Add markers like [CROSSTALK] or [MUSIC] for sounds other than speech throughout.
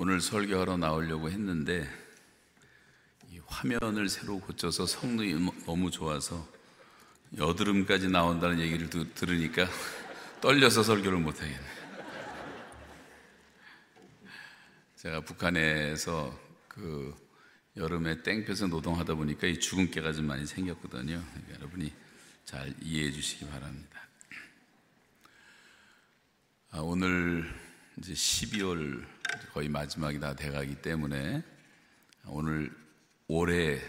오늘 설교하러 나오려고 했는데 이 화면을 새로 고쳐서 성능이 너무 좋아서 여드름까지 나온다는 얘기를 드, 들으니까 [LAUGHS] 떨려서 설교를 못하겠네. 제가 북한에서 그 여름에 땡볕에 노동하다 보니까 이 주근깨가 좀 많이 생겼거든요. 그러니까 여러분이 잘 이해해 주시기 바랍니다. 아, 오늘 이제 12월 거의 마지막이 다 돼가기 때문에 오늘 올해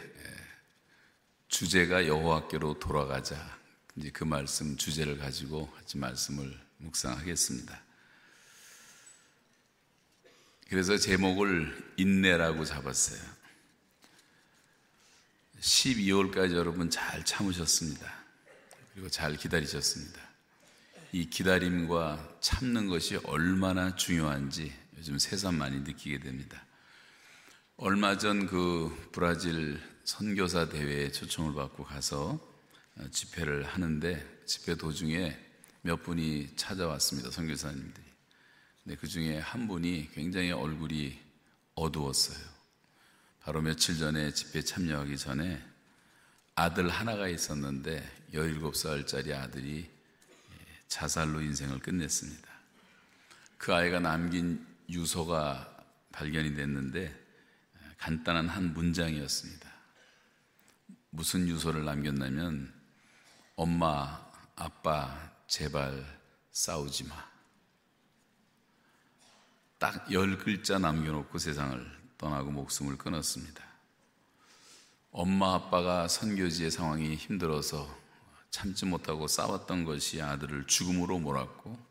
주제가 여호와께로 돌아가자 이제 그 말씀 주제를 가지고 같이 말씀을 묵상하겠습니다. 그래서 제목을 인내라고 잡았어요. 12월까지 여러분 잘 참으셨습니다. 그리고 잘 기다리셨습니다. 이 기다림과 참는 것이 얼마나 중요한지 요즘 새삼 많이 느끼게 됩니다. 얼마 전 그 브라질 선교사 대회에 초청을 받고 가서 어, 집회를 하는데 집회 도중에 몇 분이 찾아왔습니다. 선교사님들이. 근데 그 중에 한 분이 굉장히 얼굴이 어두웠어요. 바로 며칠 전에 집회 참여하기 전에 아들 하나가 있었는데 17살짜리 아들이 자살로 인생을 끝냈습니다. 그 아이가 남긴 유서가 발견이 됐는데 간단한 한 문장이었습니다. 무슨 유서를 남겼냐면 엄마, 아빠, 제발 싸우지 마. 딱 열 글자 남겨놓고 세상을 떠나고 목숨을 끊었습니다. 엄마, 아빠가 선교지의 상황이 힘들어서 참지 못하고 싸웠던 것이 아들을 죽음으로 몰았고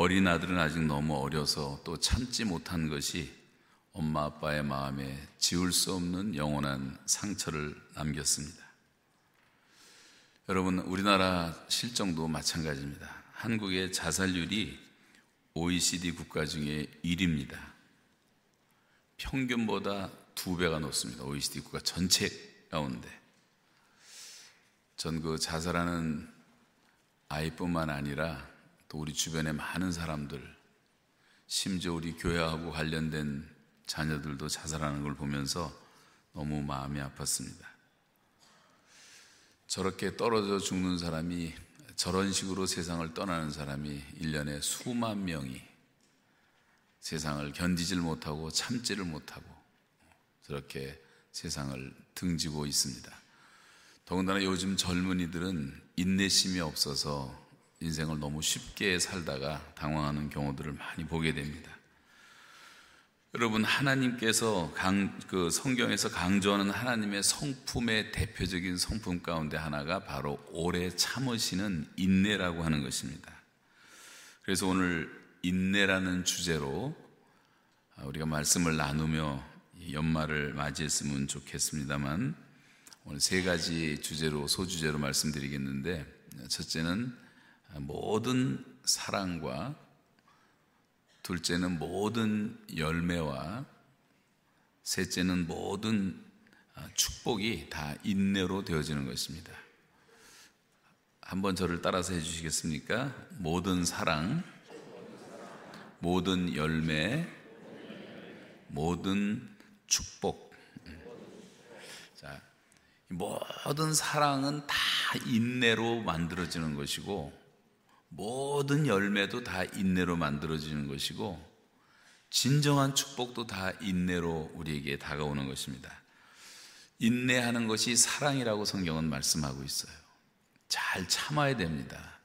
어린 아들은 아직 너무 어려서 또 참지 못한 것이 엄마 아빠의 마음에 지울 수 없는 영원한 상처를 남겼습니다. 여러분, 우리나라 실정도 마찬가지입니다. 한국의 자살률이 OECD 국가 중에 1위입니다. 평균보다 두 배가 높습니다. OECD 국가 전체 가운데. 전 그 자살하는 아이뿐만 아니라 또 우리 주변의 많은 사람들, 심지어 우리 교회하고 관련된 자녀들도 자살하는 걸 보면서 너무 마음이 아팠습니다. 저렇게 떨어져 죽는 사람이 저런 식으로 세상을 떠나는 사람이 1년에 수만 명이 세상을 견디질 못하고 참지를 못하고 저렇게 세상을 등지고 있습니다. 더군다나 요즘 젊은이들은 인내심이 없어서 인생을 너무 쉽게 살다가 당황하는 경우들을 많이 보게 됩니다. 여러분, 하나님께서 강, 그 성경에서 강조하는 하나님의 성품의 대표적인 성품 가운데 하나가 바로 오래 참으시는 인내라고 하는 것입니다. 그래서 오늘 인내라는 주제로 우리가 말씀을 나누며 연말을 맞이했으면 좋겠습니다만 오늘 세 가지 주제로 소주제로 말씀드리겠는데 첫째는 모든 사랑과 둘째는 모든 열매와 셋째는 모든 축복이 다 인내로 되어지는 것입니다. 한번 저를 따라서 해주시겠습니까? 모든 사랑, 모든 열매, 모든 축복. 모든 사랑은 다 인내로 만들어지는 것이고 모든 열매도 다 인내로 만들어지는 것이고 진정한 축복도 다 인내로 우리에게 다가오는 것입니다. 인내하는 것이 사랑이라고 성경은 말씀하고 있어요. 잘 참아야 됩니다.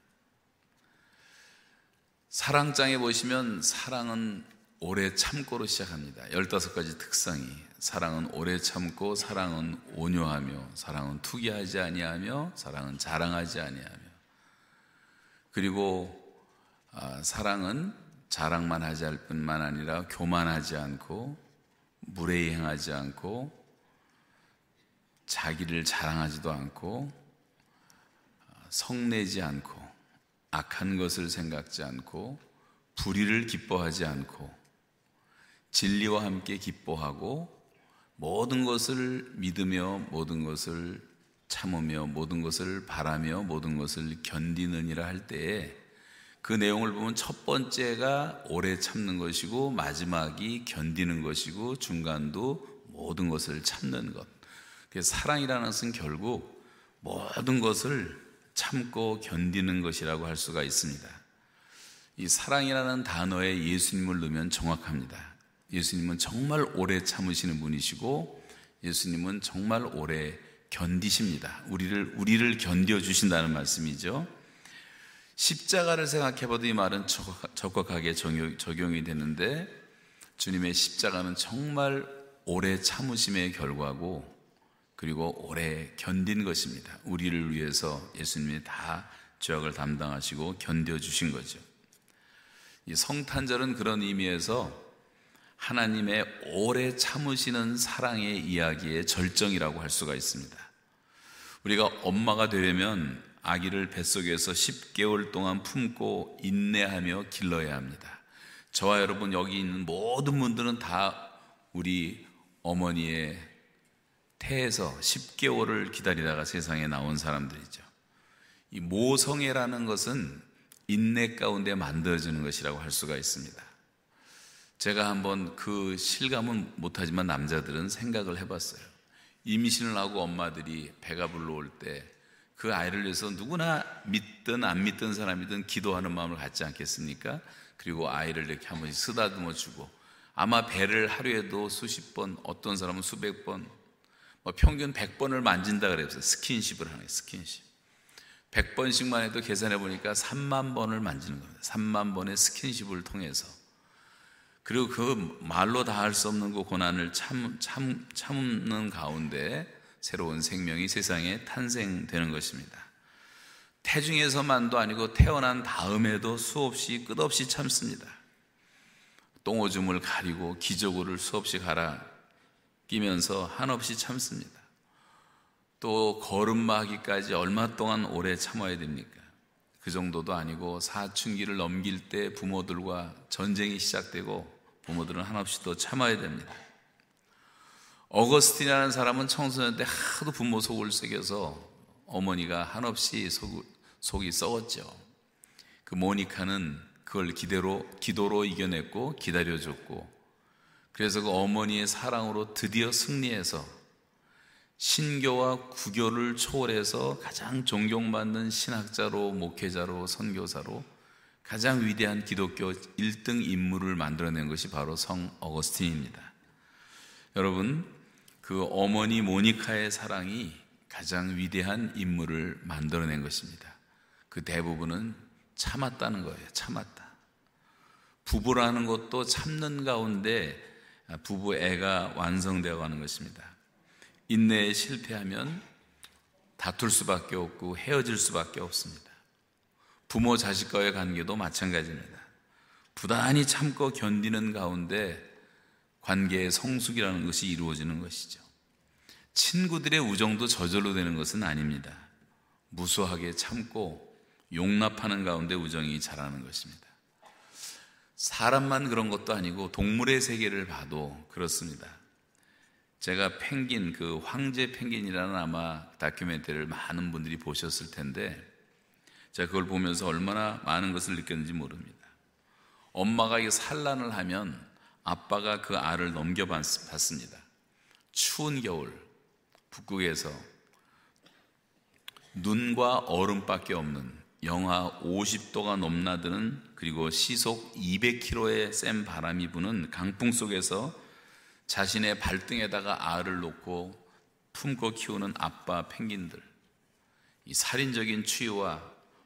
사랑장에 보시면 사랑은 오래 참고로 시작합니다. 15가지 특성이 사랑은 오래 참고 사랑은 온유하며 사랑은 투기하지 아니하며 사랑은 자랑하지 아니하며 그리고 아, 사랑은 자랑만 하지 않을 뿐만 아니라 교만하지 않고 무례히 행하지 않고 자기를 자랑하지도 않고 아, 성내지 않고 악한 것을 생각지 않고 불의를 기뻐하지 않고 진리와 함께 기뻐하고 모든 것을 믿으며 모든 것을 참으며 모든 것을 바라며 모든 것을 견디느니라 할 때에 그 내용을 보면 첫 번째가 오래 참는 것이고 마지막이 견디는 것이고 중간도 모든 것을 참는 것. 사랑이라는 것은 결국 모든 것을 참고 견디는 것이라고 할 수가 있습니다. 이 사랑이라는 단어에 예수님을 넣으면 정확합니다. 예수님은 정말 오래 참으시는 분이시고 예수님은 정말 오래 견디십니다. 우리를 우리를 견뎌 주신다는 말씀이죠. 십자가를 생각해 봐도 이 말은 적확하게 적용이 되는데 주님의 십자가는 정말 오래 참으심의 결과고 그리고 오래 견딘 것입니다. 우리를 위해서 예수님이 다 죄악을 담당하시고 견뎌 주신 거죠. 이 성탄절은 그런 의미에서 하나님의 오래 참으시는 사랑의 이야기의 절정이라고 할 수가 있습니다. 우리가 엄마가 되려면 아기를 뱃속에서 10개월 동안 품고 인내하며 길러야 합니다. 저와 여러분 여기 있는 모든 분들은 다 우리 어머니의 태에서 10개월을 기다리다가 세상에 나온 사람들이죠. 이 모성애라는 것은 인내 가운데 만들어지는 것이라고 할 수가 있습니다. 제가 한번 그 실감은 못하지만 남자들은 생각을 해봤어요. 임신을 하고 엄마들이 배가 불러올 때 그 아이를 위해서 누구나 믿든 안 믿든 사람이든 기도하는 마음을 갖지 않겠습니까? 그리고 아이를 이렇게 한 번씩 쓰다듬어 주고 아마 배를 하루에도 수십 번, 어떤 사람은 수백 번, 뭐 평균 100번을 만진다 그랬어요. 스킨십을 하는 거예요. 스킨십. 100번씩만 해도 계산해 보니까 3만 번을 만지는 겁니다. 3만 번의 스킨십을 통해서. 그리고 그 말로 다 할 수 없는 그 고난을 참, 참, 참는 가운데 새로운 생명이 세상에 탄생되는 것입니다. 태중에서만도 아니고 태어난 다음에도 수없이 끝없이 참습니다. 똥오줌을 가리고 기저구를 수없이 갈아 끼면서 한없이 참습니다. 또 걸음마기까지 얼마 동안 오래 참아야 됩니까? 그 정도도 아니고 사춘기를 넘길 때 부모들과 전쟁이 시작되고 부모들은 한없이 또 참아야 됩니다. 어거스틴이라는 사람은 청소년 때 하도 부모 속을 새겨서 어머니가 한없이 속, 속이 썩었죠. 그 모니카는 그걸 기대로, 기도로 이겨냈고 기다려줬고 그래서 그 어머니의 사랑으로 드디어 승리해서 신교와 구교를 초월해서 가장 존경받는 신학자로 목회자로 선교사로 가장 위대한 기독교 1등 인물을 만들어낸 것이 바로 성 어거스틴입니다. 여러분, 그 어머니 모니카의 사랑이 가장 위대한 인물을 만들어낸 것입니다. 그 대부분은 참았다는 거예요. 참았다. 부부라는 것도 참는 가운데 부부 애가 완성되어 가는 것입니다. 인내에 실패하면 다툴 수밖에 없고 헤어질 수밖에 없습니다. 부모 자식과의 관계도 마찬가지입니다. 부단히 참고 견디는 가운데 관계의 성숙이라는 것이 이루어지는 것이죠. 친구들의 우정도 저절로 되는 것은 아닙니다. 무수하게 참고 용납하는 가운데 우정이 자라는 것입니다. 사람만 그런 것도 아니고 동물의 세계를 봐도 그렇습니다. 제가 펭귄, 그 황제 펭귄이라는 아마 다큐멘터리를 많은 분들이 보셨을 텐데, 제가 그걸 보면서 얼마나 많은 것을 느꼈는지 모릅니다. 엄마가 이 산란을 하면 아빠가 그 알을 넘겨봤습니다. 추운 겨울, 북극에서 눈과 얼음밖에 없는 영하 50도가 넘나드는 그리고 시속 200km의 센 바람이 부는 강풍 속에서 자신의 발등에다가 알을 놓고 품고 키우는 아빠 펭귄들, 이 살인적인 추위와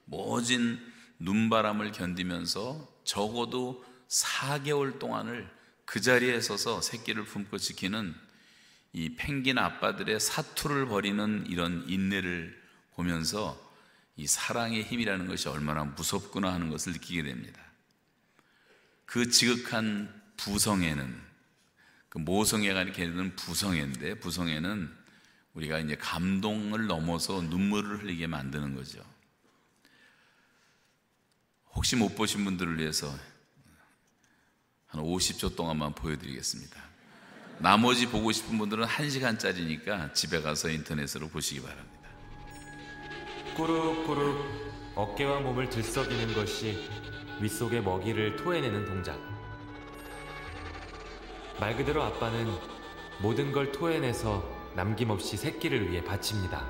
모진 눈바람을 견디면서 적어도 4개월 동안을 그 자리에 서서 새끼를 품고 지키는 이 펭귄 아빠들의 사투를 벌이는 이런 인내를 보면서 이 사랑의 힘이라는 것이 얼마나 무섭구나 하는 것을 느끼게 됩니다. 그 지극한 부성에는 그 모성애가 걔네들은 부성애인데 부성애는 우리가 이제 감동을 넘어서 눈물을 흘리게 만드는 거죠. 혹시 못 보신 분들을 위해서 한 50초 동안만 보여드리겠습니다. 나머지 보고 싶은 분들은 1시간짜리니까 집에 가서 인터넷으로 보시기 바랍니다. 꾸룩꾸룩 어깨와 몸을 들썩이는 것이 윗속의 먹이를 토해내는 동작. 말 그대로 아빠는 모든 걸 토해내서 남김없이 새끼를 위해 바칩니다.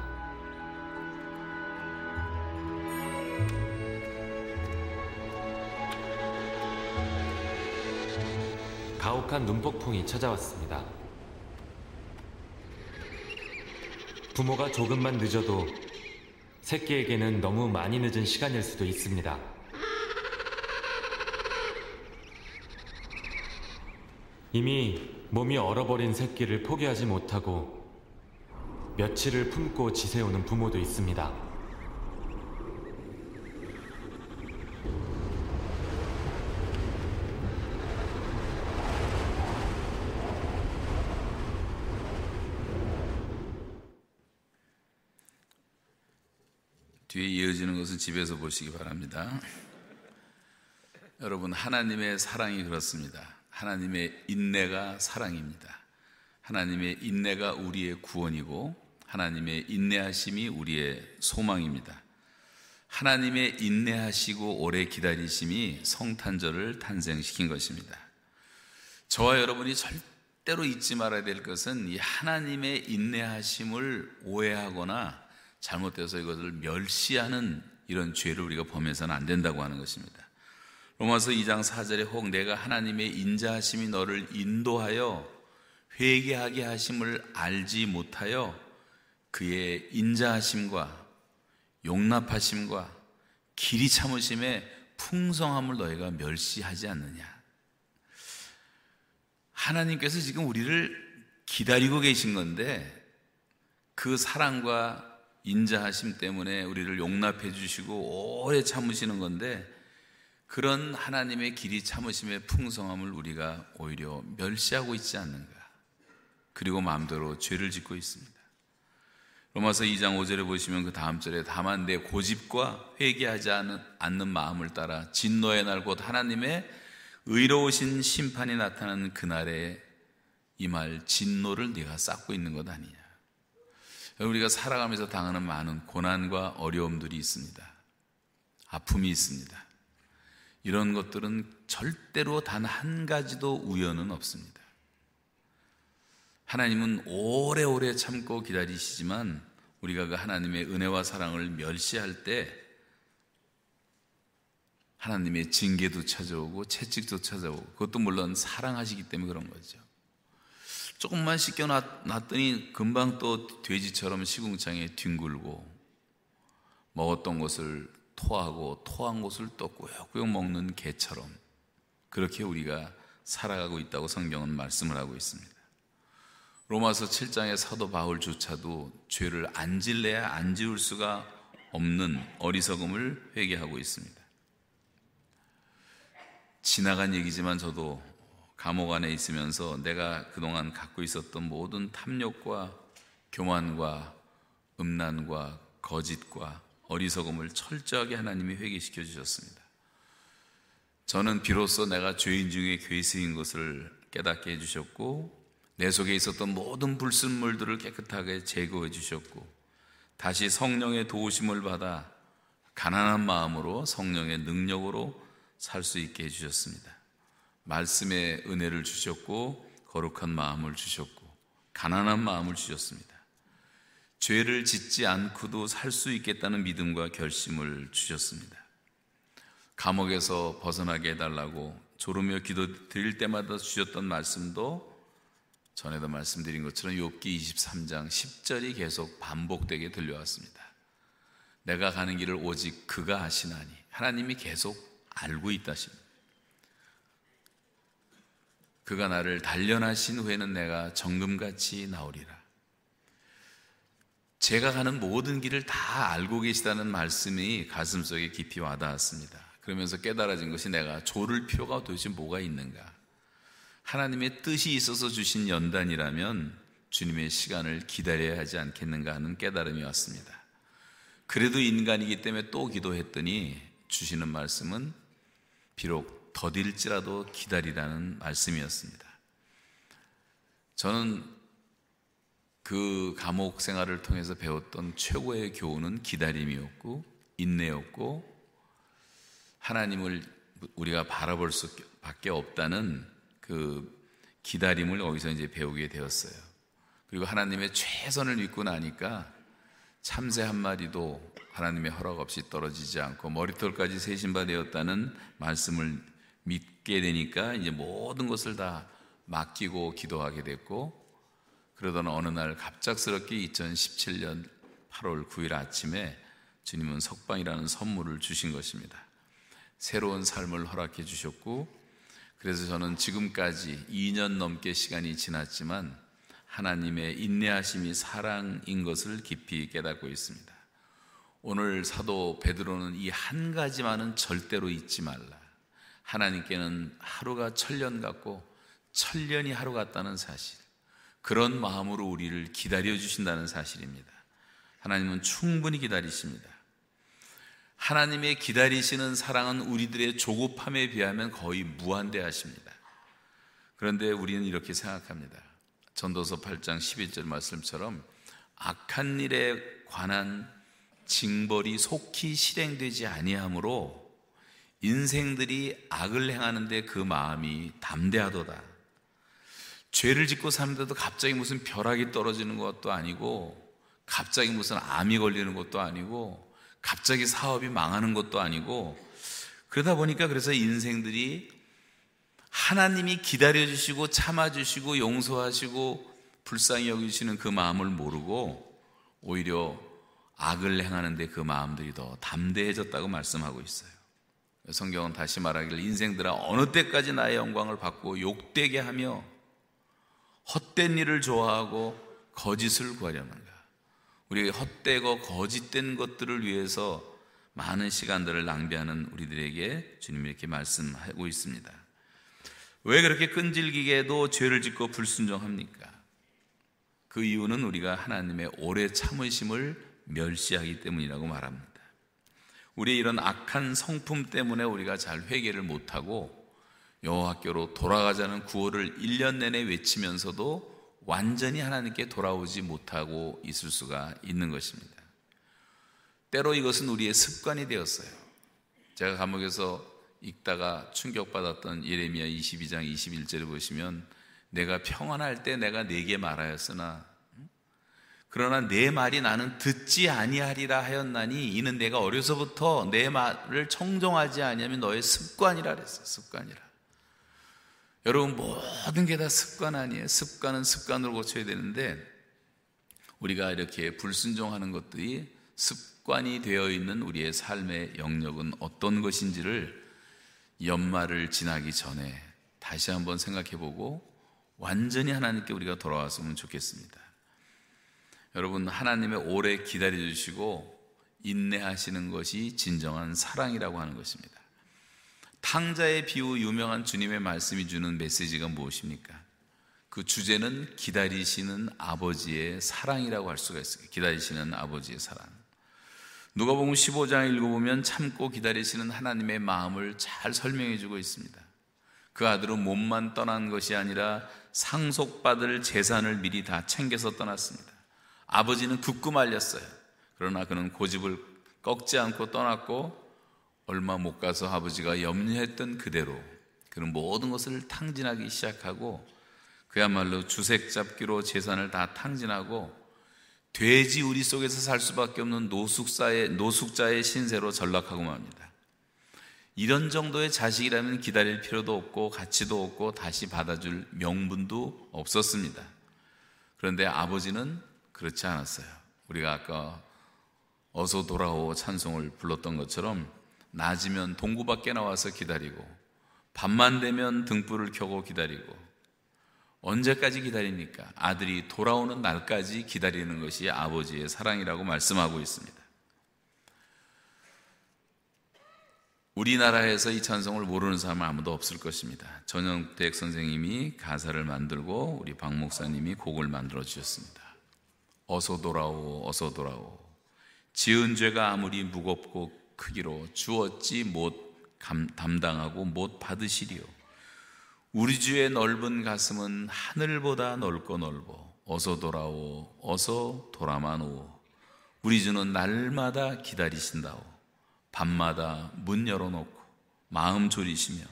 가혹한 눈폭풍이 찾아왔습니다. 부모가 조금만 늦어도 새끼에게는 너무 많이 늦은 시간일 수도 있습니다. 이미 몸이 얼어버린 새끼를 포기하지 못하고 며칠을 품고 지새우는 부모도 있습니다. 뒤에 이어지는 것은 집에서 보시기 바랍니다. 여러분, 하나님의 사랑이 그렇습니다. 하나님의 인내가 사랑입니다. 하나님의 인내가 우리의 구원이고, 하나님의 인내하심이 우리의 소망입니다. 하나님의 인내하시고 오래 기다리심이 성탄절을 탄생시킨 것입니다. 저와 여러분이 절대로 잊지 말아야 될 것은 이 하나님의 인내하심을 오해하거나 잘못돼서 이것을 멸시하는 이런 죄를 우리가 범해서는 안 된다고 하는 것입니다. 로마서 2장 4절에 혹 내가 하나님의 인자하심이 너를 인도하여 회개하게 하심을 알지 못하여 그의 인자하심과 용납하심과 길이 참으심의 풍성함을 너희가 멸시하지 않느냐. 하나님께서 지금 우리를 기다리고 계신 건데 그 사랑과 인자하심 때문에 우리를 용납해 주시고 오래 참으시는 건데 그런 하나님의 길이 참으심의 풍성함을 우리가 오히려 멸시하고 있지 않는가. 그리고 마음대로 죄를 짓고 있습니다. 로마서 2장 5절에 보시면 그 다음 절에 다만 내 고집과 회개하지 않는 마음을 따라 진노의 날 곧 하나님의 의로우신 심판이 나타나는 그날에 이 말 진노를 네가 쌓고 있는 것 아니냐. 우리가 살아가면서 당하는 많은 고난과 어려움들이 있습니다. 아픔이 있습니다. 이런 것들은 절대로 단 한 가지도 우연은 없습니다. 하나님은 오래오래 참고 기다리시지만 우리가 그 하나님의 은혜와 사랑을 멸시할 때 하나님의 징계도 찾아오고 채찍도 찾아오고 그것도 물론 사랑하시기 때문에 그런 거죠. 조금만 씻겨놨더니 금방 또 돼지처럼 시궁창에 뒹굴고 먹었던 것을 토하고 토한 것을 또 꾸역꾸역 먹는 개처럼 그렇게 우리가 살아가고 있다고 성경은 말씀을 하고 있습니다. 로마서 7장의 사도 바울조차도 죄를 안 질래야 안 지울 수가 없는 어리석음을 회개하고 있습니다. 지나간 얘기지만 저도 감옥 안에 있으면서 내가 그동안 갖고 있었던 모든 탐욕과 교만과 음란과 거짓과 어리석음을 철저하게 하나님이 회개시켜 주셨습니다. 저는 비로소 내가 죄인 중에 괴수인 것을 깨닫게 해주셨고, 내 속에 있었던 모든 불순물들을 깨끗하게 제거해 주셨고, 다시 성령의 도우심을 받아 가난한 마음으로 성령의 능력으로 살 수 있게 해주셨습니다. 말씀의 은혜를 주셨고 거룩한 마음을 주셨고 가난한 마음을 주셨습니다. 죄를 짓지 않고도 살 수 있겠다는 믿음과 결심을 주셨습니다. 감옥에서 벗어나게 해달라고 조르며 기도 드릴 때마다 주셨던 말씀도 전에도 말씀드린 것처럼 욥기 23장 10절이 계속 반복되게 들려왔습니다. 내가 가는 길을 오직 그가 하시나니 하나님이 계속 알고 있다십니다. 그가 나를 단련하신 후에는 내가 정금같이 나오리라. 제가 가는 모든 길을 다 알고 계시다는 말씀이 가슴속에 깊이 와닿았습니다. 그러면서 깨달아진 것이 내가 조를 필요가 도대체 뭐가 있는가. 하나님의 뜻이 있어서 주신 연단이라면 주님의 시간을 기다려야 하지 않겠는가 하는 깨달음이 왔습니다. 그래도 인간이기 때문에 또 기도했더니 주시는 말씀은 비록 더딜지라도 기다리라는 말씀이었습니다. 저는 그 감옥 생활을 통해서 배웠던 최고의 교훈은 기다림이었고 인내였고 하나님을 우리가 바라볼 수밖에 없다는 그 기다림을 거기서 이제 배우게 되었어요. 그리고 하나님의 최선을 믿고 나니까 참새 한 마리도 하나님의 허락 없이 떨어지지 않고 머리털까지 세신바 되었다는 말씀을 믿게 되니까 이제 모든 것을 다 맡기고 기도하게 됐고 그러던 어느 날 갑작스럽게 2017년 8월 9일 아침에 주님은 석방이라는 선물을 주신 것입니다. 새로운 삶을 허락해 주셨고 그래서 저는 지금까지 2년 넘게 시간이 지났지만 하나님의 인내하심이 사랑인 것을 깊이 깨닫고 있습니다. 오늘 사도 베드로는 이 한 가지만은 절대로 잊지 말라. 하나님께는 하루가 천년 같고 천년이 하루 같다는 사실. 그런 마음으로 우리를 기다려 주신다는 사실입니다. 하나님은 충분히 기다리십니다. 하나님의 기다리시는 사랑은 우리들의 조급함에 비하면 거의 무한대하십니다. 그런데 우리는 이렇게 생각합니다. 전도서 8장 11절 말씀처럼 악한 일에 관한 징벌이 속히 실행되지 아니하므로 인생들이 악을 행하는데 그 마음이 담대하도다. 죄를 짓고 사는데도 갑자기 무슨 벼락이 떨어지는 것도 아니고 갑자기 무슨 암이 걸리는 것도 아니고 갑자기 사업이 망하는 것도 아니고 그러다 보니까 그래서 인생들이 하나님이 기다려주시고 참아주시고 용서하시고 불쌍히 여기시는 그 마음을 모르고 오히려 악을 행하는데 그 마음들이 더 담대해졌다고 말씀하고 있어요. 성경은 다시 말하기를 인생들아 어느 때까지 나의 영광을 받고 욕되게 하며 헛된 일을 좋아하고 거짓을 구하려는가? 우리가 헛되고 거짓된 것들을 위해서 많은 시간들을 낭비하는 우리들에게 주님이 이렇게 말씀하고 있습니다. 왜 그렇게 끈질기게도 죄를 짓고 불순종합니까? 그 이유는 우리가 하나님의 오래 참으심을 멸시하기 때문이라고 말합니다. 우리의 이런 악한 성품 때문에 우리가 잘 회개를 못하고 여호와께로 돌아가자는 구호를 1년 내내 외치면서도 완전히 하나님께 돌아오지 못하고 있을 수가 있는 것입니다. 때로 이것은 우리의 습관이 되었어요. 제가 감옥에서 읽다가 충격받았던 예레미야 22장 21절을 보시면 내가 평안할 때 내가 네게 말하였으나 그러나 내 말이 나는 듣지 아니하리라 하였나니 이는 내가 어려서부터 내 말을 청종하지 아니하면 너의 습관이라 그랬어 습관이라 여러분 모든 게 다 습관 아니에요. 습관은 습관으로 고쳐야 되는데 우리가 이렇게 불순종하는 것들이 습관이 되어 있는 우리의 삶의 영역은 어떤 것인지를 연말을 지나기 전에 다시 한번 생각해 보고 완전히 하나님께 우리가 돌아왔으면 좋겠습니다. 여러분, 하나님의 오래 기다려 주시고 인내하시는 것이 진정한 사랑이라고 하는 것입니다. 탕자의 비유 유명한 주님의 말씀이 주는 메시지가 무엇입니까? 그 주제는 기다리시는 아버지의 사랑이라고 할 수가 있어요. 기다리시는 아버지의 사랑. 누가 보면 15장 읽어보면 참고 기다리시는 하나님의 마음을 잘 설명해 주고 있습니다. 그 아들은 몸만 떠난 것이 아니라 상속받을 재산을 미리 다 챙겨서 떠났습니다. 아버지는 굳고 말렸어요. 그러나 그는 고집을 꺾지 않고 떠났고 얼마 못 가서 아버지가 염려했던 그대로 그는 모든 것을 탕진하기 시작하고 그야말로 주색 잡기로 재산을 다 탕진하고 돼지 우리 속에서 살 수밖에 없는 노숙자의, 노숙자의 신세로 전락하고 맙니다. 이런 정도의 자식이라면 기다릴 필요도 없고 가치도 없고 다시 받아줄 명분도 없었습니다. 그런데 아버지는 그렇지 않았어요. 우리가 아까 어서 돌아오 찬송을 불렀던 것처럼 낮이면 동구 밖에 나와서 기다리고 밤만 되면 등불을 켜고 기다리고 언제까지 기다립니까? 아들이 돌아오는 날까지 기다리는 것이 아버지의 사랑이라고 말씀하고 있습니다. 우리나라에서 이 찬송을 모르는 사람은 아무도 없을 것입니다. 전영택 선생님이 가사를 만들고 우리 박 목사님이 곡을 만들어 주셨습니다. 어서 돌아오, 어서 돌아오. 지은 죄가 아무리 무겁고 크기로 주었지 못 담당하고 못 받으시리요. 우리 주의 넓은 가슴은 하늘보다 넓고 넓어. 어서 돌아오, 어서 돌아만 오. 우리 주는 날마다 기다리신다오. 밤마다 문 열어놓고 마음 졸이시며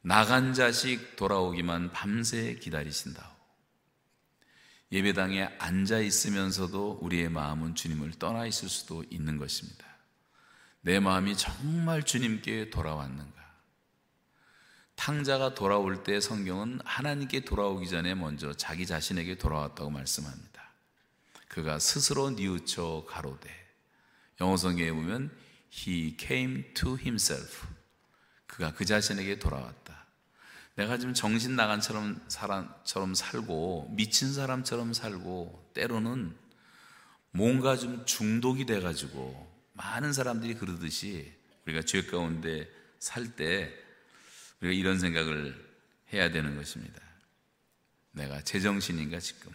나간 자식 돌아오기만 밤새 기다리신다오. 예배당에 앉아 있으면서도 우리의 마음은 주님을 떠나 있을 수도 있는 것입니다. 내 마음이 정말 주님께 돌아왔는가? 탕자가 돌아올 때 성경은 하나님께 돌아오기 전에 먼저 자기 자신에게 돌아왔다고 말씀합니다. 그가 스스로 뉘우쳐 가로되 영어 성경에 보면 he came to himself 그가 그 자신에게 돌아왔다. 내가 지금 정신 나간 처럼 사람처럼 살고 미친 사람처럼 살고 때로는 뭔가 좀 중독이 돼 가지고 많은 사람들이 그러듯이 우리가 죄 가운데 살 때 우리가 이런 생각을 해야 되는 것입니다. 내가 제정신인가 지금?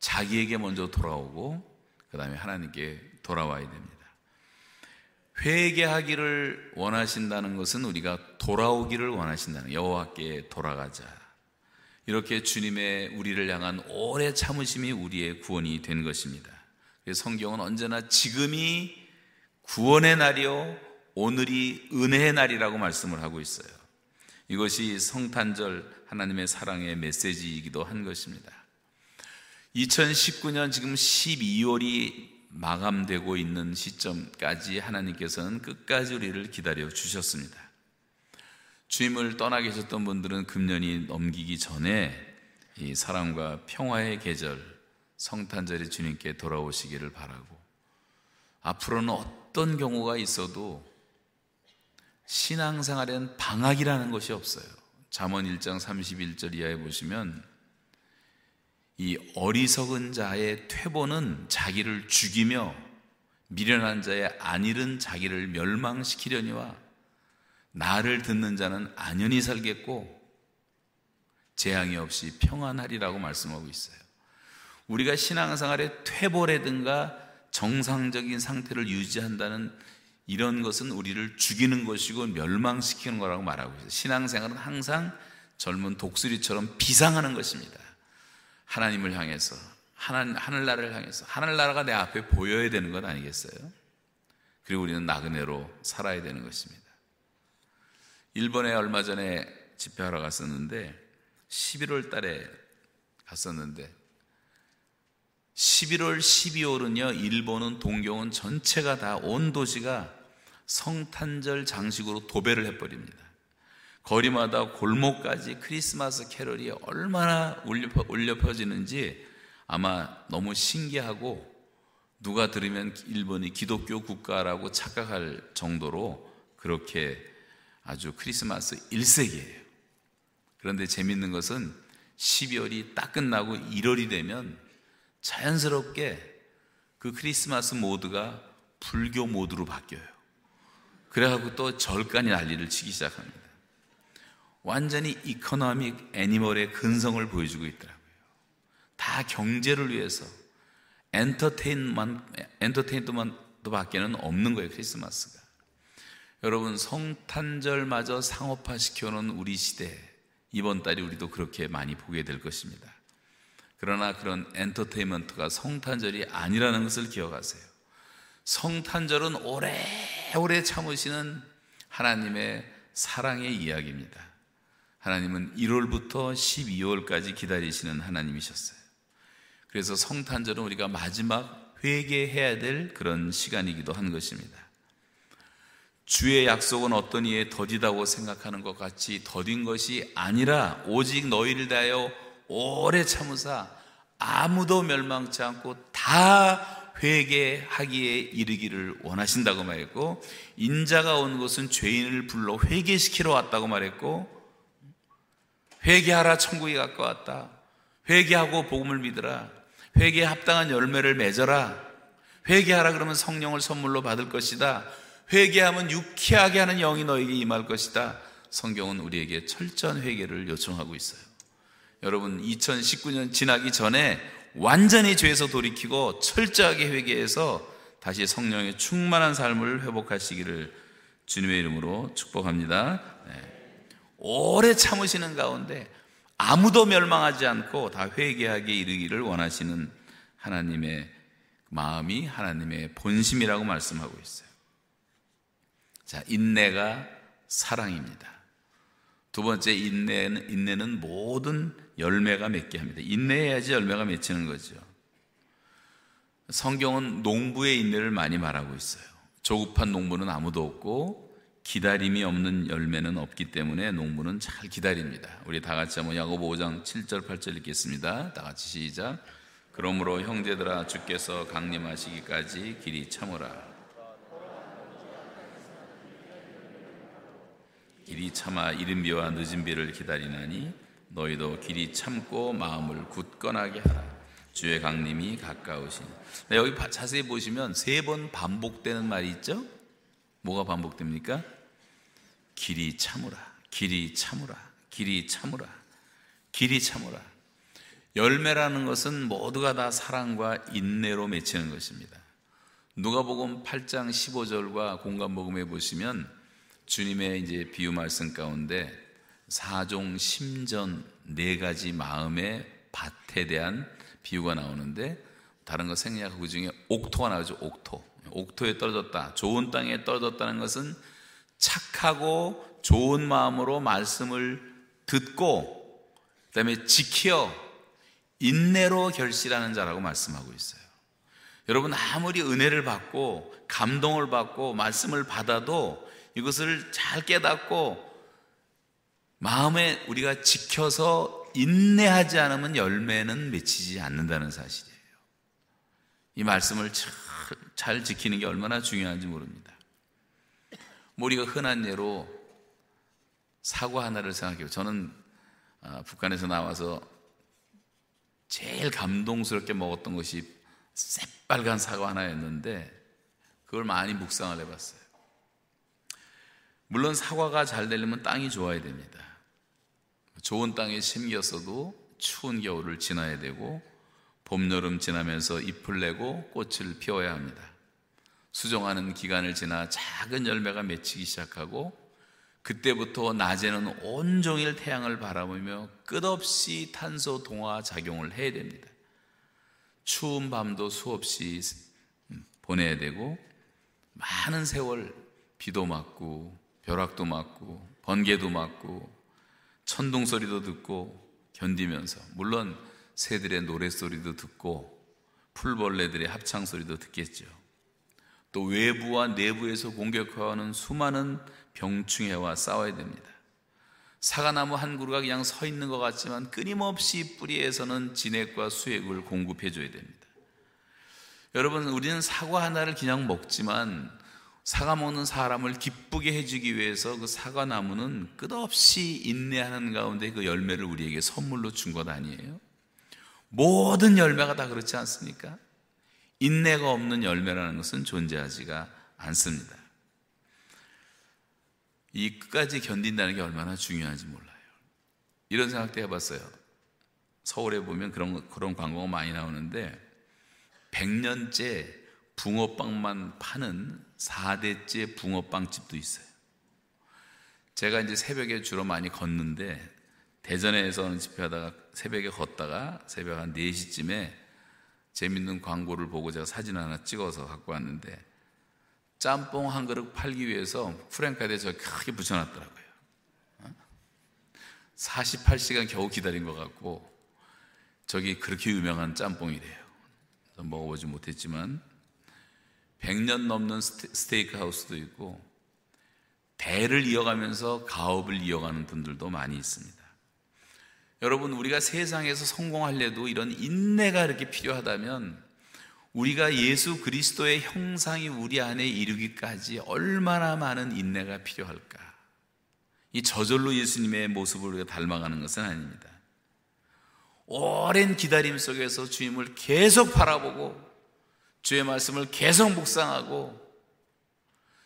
자기에게 먼저 돌아오고 그 다음에 하나님께 돌아와야 됩니다. 회개하기를 원하신다는 것은 우리가 돌아오기를 원하신다는 여호와께 돌아가자. 이렇게 주님의 우리를 향한 오래 참으심이 우리의 구원이 된 것입니다. 성경은 언제나 지금이 구원의 날이요 오늘이 은혜의 날이라고 말씀을 하고 있어요. 이것이 성탄절 하나님의 사랑의 메시지이기도 한 것입니다. 2019년 지금 12월이 마감되고 있는 시점까지 하나님께서는 끝까지 우리를 기다려 주셨습니다. 주임을 떠나 계셨던 분들은 금년이 넘기기 전에 이 사랑과 평화의 계절, 성탄절에 주님께 돌아오시기를 바라고 앞으로는 어떤 경우가 있어도 신앙생활에는 방학이라는 것이 없어요. 잠언 1장 31절 이하에 보시면 이 어리석은 자의 퇴보는 자기를 죽이며 미련한 자의 안일은 자기를 멸망시키려니와 나를 듣는 자는 안연히 살겠고 재앙이 없이 평안하리라고 말씀하고 있어요. 우리가 신앙생활에 퇴보라든가 정상적인 상태를 유지한다는 이런 것은 우리를 죽이는 것이고 멸망시키는 거라고 말하고 있어요. 신앙생활은 항상 젊은 독수리처럼 비상하는 것입니다. 하나님을 향해서 하나, 하늘나라를 향해서 하늘나라가 내 앞에 보여야 되는 것 아니겠어요? 그리고 우리는 나그네로 살아야 되는 것입니다. 일본에 얼마 전에 집회하러 갔었는데 11월 달에 갔었는데 11월, 12월은요, 일본은 동경은 전체가 다 온 도시가 성탄절 장식으로 도배를 해버립니다. 거리마다 골목까지 크리스마스 캐럴이 얼마나 울려, 퍼지는지 아마 너무 신기하고 누가 들으면 일본이 기독교 국가라고 착각할 정도로 그렇게 아주 크리스마스 일색이에요. 그런데 재밌는 것은 12월이 딱 끝나고 1월이 되면 자연스럽게 그 크리스마스 모드가 불교 모드로 바뀌어요. 그래갖고 또 절간이 난리를 치기 시작합니다. 완전히 economic animal의 근성을 보여주고 있더라고요. 다 경제를 위해서 엔터테인먼, 엔터테인먼트 밖에는 없는 거예요, 크리스마스가. 여러분, 성탄절마저 상업화 시켜놓은 우리 시대, 이번 달이 우리도 그렇게 많이 보게 될 것입니다. 그러나 그런 엔터테인먼트가 성탄절이 아니라는 것을 기억하세요. 성탄절은 오래오래 참으시는 하나님의 사랑의 이야기입니다. 하나님은 1월부터 12월까지 기다리시는 하나님이셨어요. 그래서 성탄절은 우리가 마지막 회개해야 될 그런 시간이기도 한 것입니다. 주의 약속은 어떤 이에 더디다고 생각하는 것 같이 더딘 것이 아니라 오직 너희를 다하여 오래 참으사 아무도 멸망치 않고 다 회개하기에 이르기를 원하신다고 말했고 인자가 온 것은 죄인을 불러 회개시키러 왔다고 말했고 회개하라 천국이 가까웠다. 회개하고 복음을 믿으라. 회개에 합당한 열매를 맺어라. 회개하라 그러면 성령을 선물로 받을 것이다. 회개하면 유쾌하게 하는 영이 너에게 임할 것이다. 성경은 우리에게 철저한 회개를 요청하고 있어요 여러분 2019년 지나기 전에 완전히 죄에서 돌이키고 철저하게 회개해서 다시 성령의 충만한 삶을 회복하시기를 주님의 이름으로 축복합니다. 네. 오래 참으시는 가운데 아무도 멸망하지 않고 다 회개하게 이르기를 원하시는 하나님의 마음이 하나님의 본심이라고 말씀하고 있어요. 자, 인내가 사랑입니다. 두 번째 인내는, 인내는 모든 열매가 맺게 합니다. 인내해야지 열매가 맺히는 거죠. 성경은 농부의 인내를 많이 말하고 있어요. 조급한 농부는 아무도 없고 기다림이 없는 열매는 없기 때문에 농부는 잘 기다립니다. 우리 다 같이 한번 야고보 5장 7절 8절 읽겠습니다. 다 같이 시작. 그러므로 형제들아 주께서 강림하시기까지 길이 참으라. 길이 참아 이른 비와 늦은 비를 기다리나니 너희도 길이 참고 마음을 굳건하게 하라. 주의 강림이 가까우신. 네, 여기 자세히 보시면 세 번 반복되는 말이 있죠? 뭐가 반복됩니까? 길이 참으라. 길이 참으라. 길이 참으라. 길이 참으라. 열매라는 것은 모두가 다 사랑과 인내로 맺히는 것입니다. 누가복음 8장 15절과 공간 복음에 보시면 주님의 이제 비유 말씀 가운데 사종 심전 네 가지 마음의 밭에 대한 비유가 나오는데 다른 거 생략하고 그 중에 옥토가 나오죠. 옥토. 옥토에 떨어졌다. 좋은 땅에 떨어졌다는 것은 착하고 좋은 마음으로 말씀을 듣고 그다음에 지켜 인내로 결실하는 자라고 말씀하고 있어요. 여러분 아무리 은혜를 받고 감동을 받고 말씀을 받아도 이것을 잘 깨닫고 마음에 우리가 지켜서 인내하지 않으면 열매는 맺히지 않는다는 사실이에요. 이 말씀을 잘, 잘 지키는 게 얼마나 중요한지 모릅니다. 뭐 우리가 흔한 예로 사과 하나를 생각해요. 저는 아, 북한에서 나와서 제일 감동스럽게 먹었던 것이 새빨간 사과 하나였는데 그걸 많이 묵상을 해봤어요. 물론 사과가 잘 되려면 땅이 좋아야 됩니다. 좋은 땅에 심겼어도 추운 겨울을 지나야 되고 봄, 여름 지나면서 잎을 내고 꽃을 피워야 합니다. 수정하는 기간을 지나 작은 열매가 맺히기 시작하고 그때부터 낮에는 온종일 태양을 바라보며 끝없이 탄소 동화 작용을 해야 됩니다. 추운 밤도 수없이 보내야 되고 많은 세월 비도 맞고 벼락도 맞고 번개도 맞고 천둥 소리도 듣고 견디면서 물론 새들의 노랫소리도 듣고 풀벌레들의 합창 소리도 듣겠죠. 또 외부와 내부에서 공격하는 수많은 병충해와 싸워야 됩니다. 사과나무 한 그루가 그냥 서 있는 것 같지만 끊임없이 뿌리에서는 진액과 수액을 공급해 줘야 됩니다. 여러분, 우리는 사과 하나를 그냥 먹지만 사과 먹는 사람을 기쁘게 해주기 위해서 그 사과나무는 끝없이 인내하는 가운데 그 열매를 우리에게 선물로 준 것 아니에요? 모든 열매가 다 그렇지 않습니까? 인내가 없는 열매라는 것은 존재하지가 않습니다. 이 끝까지 견딘다는 게 얼마나 중요한지 몰라요. 이런 생각도 해봤어요. 서울에 보면 그런, 그런 광고가 많이 나오는데, 100년째 붕어빵만 파는 4대째 붕어빵집도 있어요. 제가 이제 새벽에 주로 많이 걷는데, 대전에서 집회하다가 새벽에 걷다가 새벽 한 4시쯤에 재밌는 광고를 보고 제가 사진 하나 찍어서 갖고 왔는데, 짬뽕 한 그릇 팔기 위해서 프랭카드에 저 크게 붙여놨더라고요. 48시간 겨우 기다린 것 같고 저기 그렇게 유명한 짬뽕이래요. 먹어보지 못했지만 100년 넘는 스테이크 하우스도 있고 대를 이어가면서 가업을 이어가는 분들도 많이 있습니다. 여러분 우리가 세상에서 성공하려도 이런 인내가 이렇게 필요하다면 우리가 예수 그리스도의 형상이 우리 안에 이르기까지 얼마나 많은 인내가 필요할까? 이 저절로 예수님의 모습을 우리가 닮아가는 것은 아닙니다. 오랜 기다림 속에서 주님을 계속 바라보고 주의 말씀을 계속 묵상하고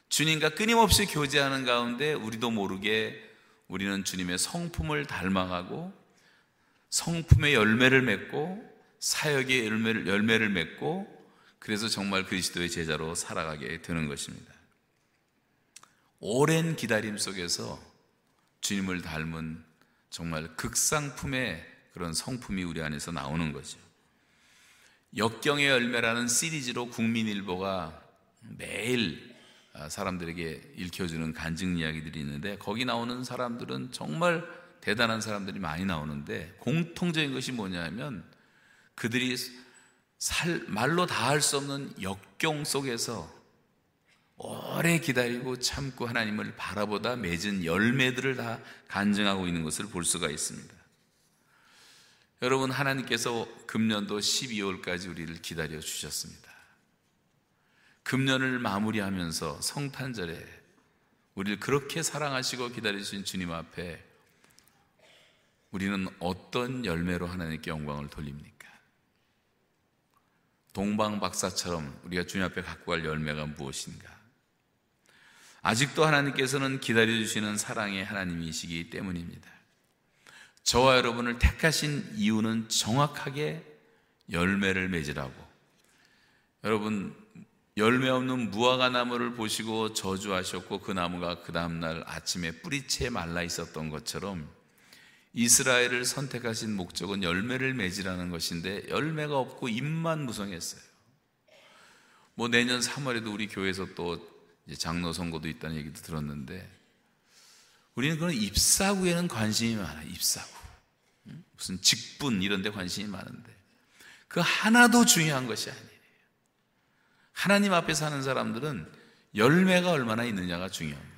주님과 끊임없이 교제하는 가운데 우리도 모르게 우리는 주님의 성품을 닮아가고 성품의 열매를 맺고 사역의 열매를, 열매를 맺고 그래서 정말 그리스도의 제자로 살아가게 되는 것입니다. 오랜 기다림 속에서 주님을 닮은 정말 극상품의 그런 성품이 우리 안에서 나오는 거죠. 역경의 열매라는 시리즈로 국민일보가 매일 아, 사람들에게 읽혀주는 간증 이야기들이 있는데 거기 나오는 사람들은 정말 대단한 사람들이 많이 나오는데 공통적인 것이 뭐냐면 그들이 살, 말로 다 할 수 없는 역경 속에서 오래 기다리고 참고 하나님을 바라보다 맺은 열매들을 다 간증하고 있는 것을 볼 수가 있습니다. 여러분, 하나님께서 금년도 12월까지 우리를 기다려 주셨습니다. 금년을 마무리하면서 성탄절에 우리를 그렇게 사랑하시고 기다리신 주님 앞에 우리는 어떤 열매로 하나님께 영광을 돌립니까? 동방 박사처럼 우리가 주님 앞에 갖고 갈 열매가 무엇인가? 아직도 하나님께서는 기다려 주시는 사랑의 하나님이시기 때문입니다. 저와 여러분을 택하신 이유는 정확하게 열매를 맺으라고. 여러분, 열매 없는 무화과 나무를 보시고 저주하셨고 그 나무가 그 다음날 아침에 뿌리채 말라 있었던 것처럼 이스라엘을 선택하신 목적은 열매를 맺으라는 것인데 열매가 없고 입만 무성했어요. 뭐 내년 3월에도 우리 교회에서 또 장로 선거도 있다는 얘기도 들었는데 우리는 그런 입사구에는 관심이 많아요. 입사구. 무슨 직분 이런 데 관심이 많은데 그 하나도 중요한 것이 아니에요. 하나님 앞에 사는 사람들은 열매가 얼마나 있느냐가 중요한 거예요.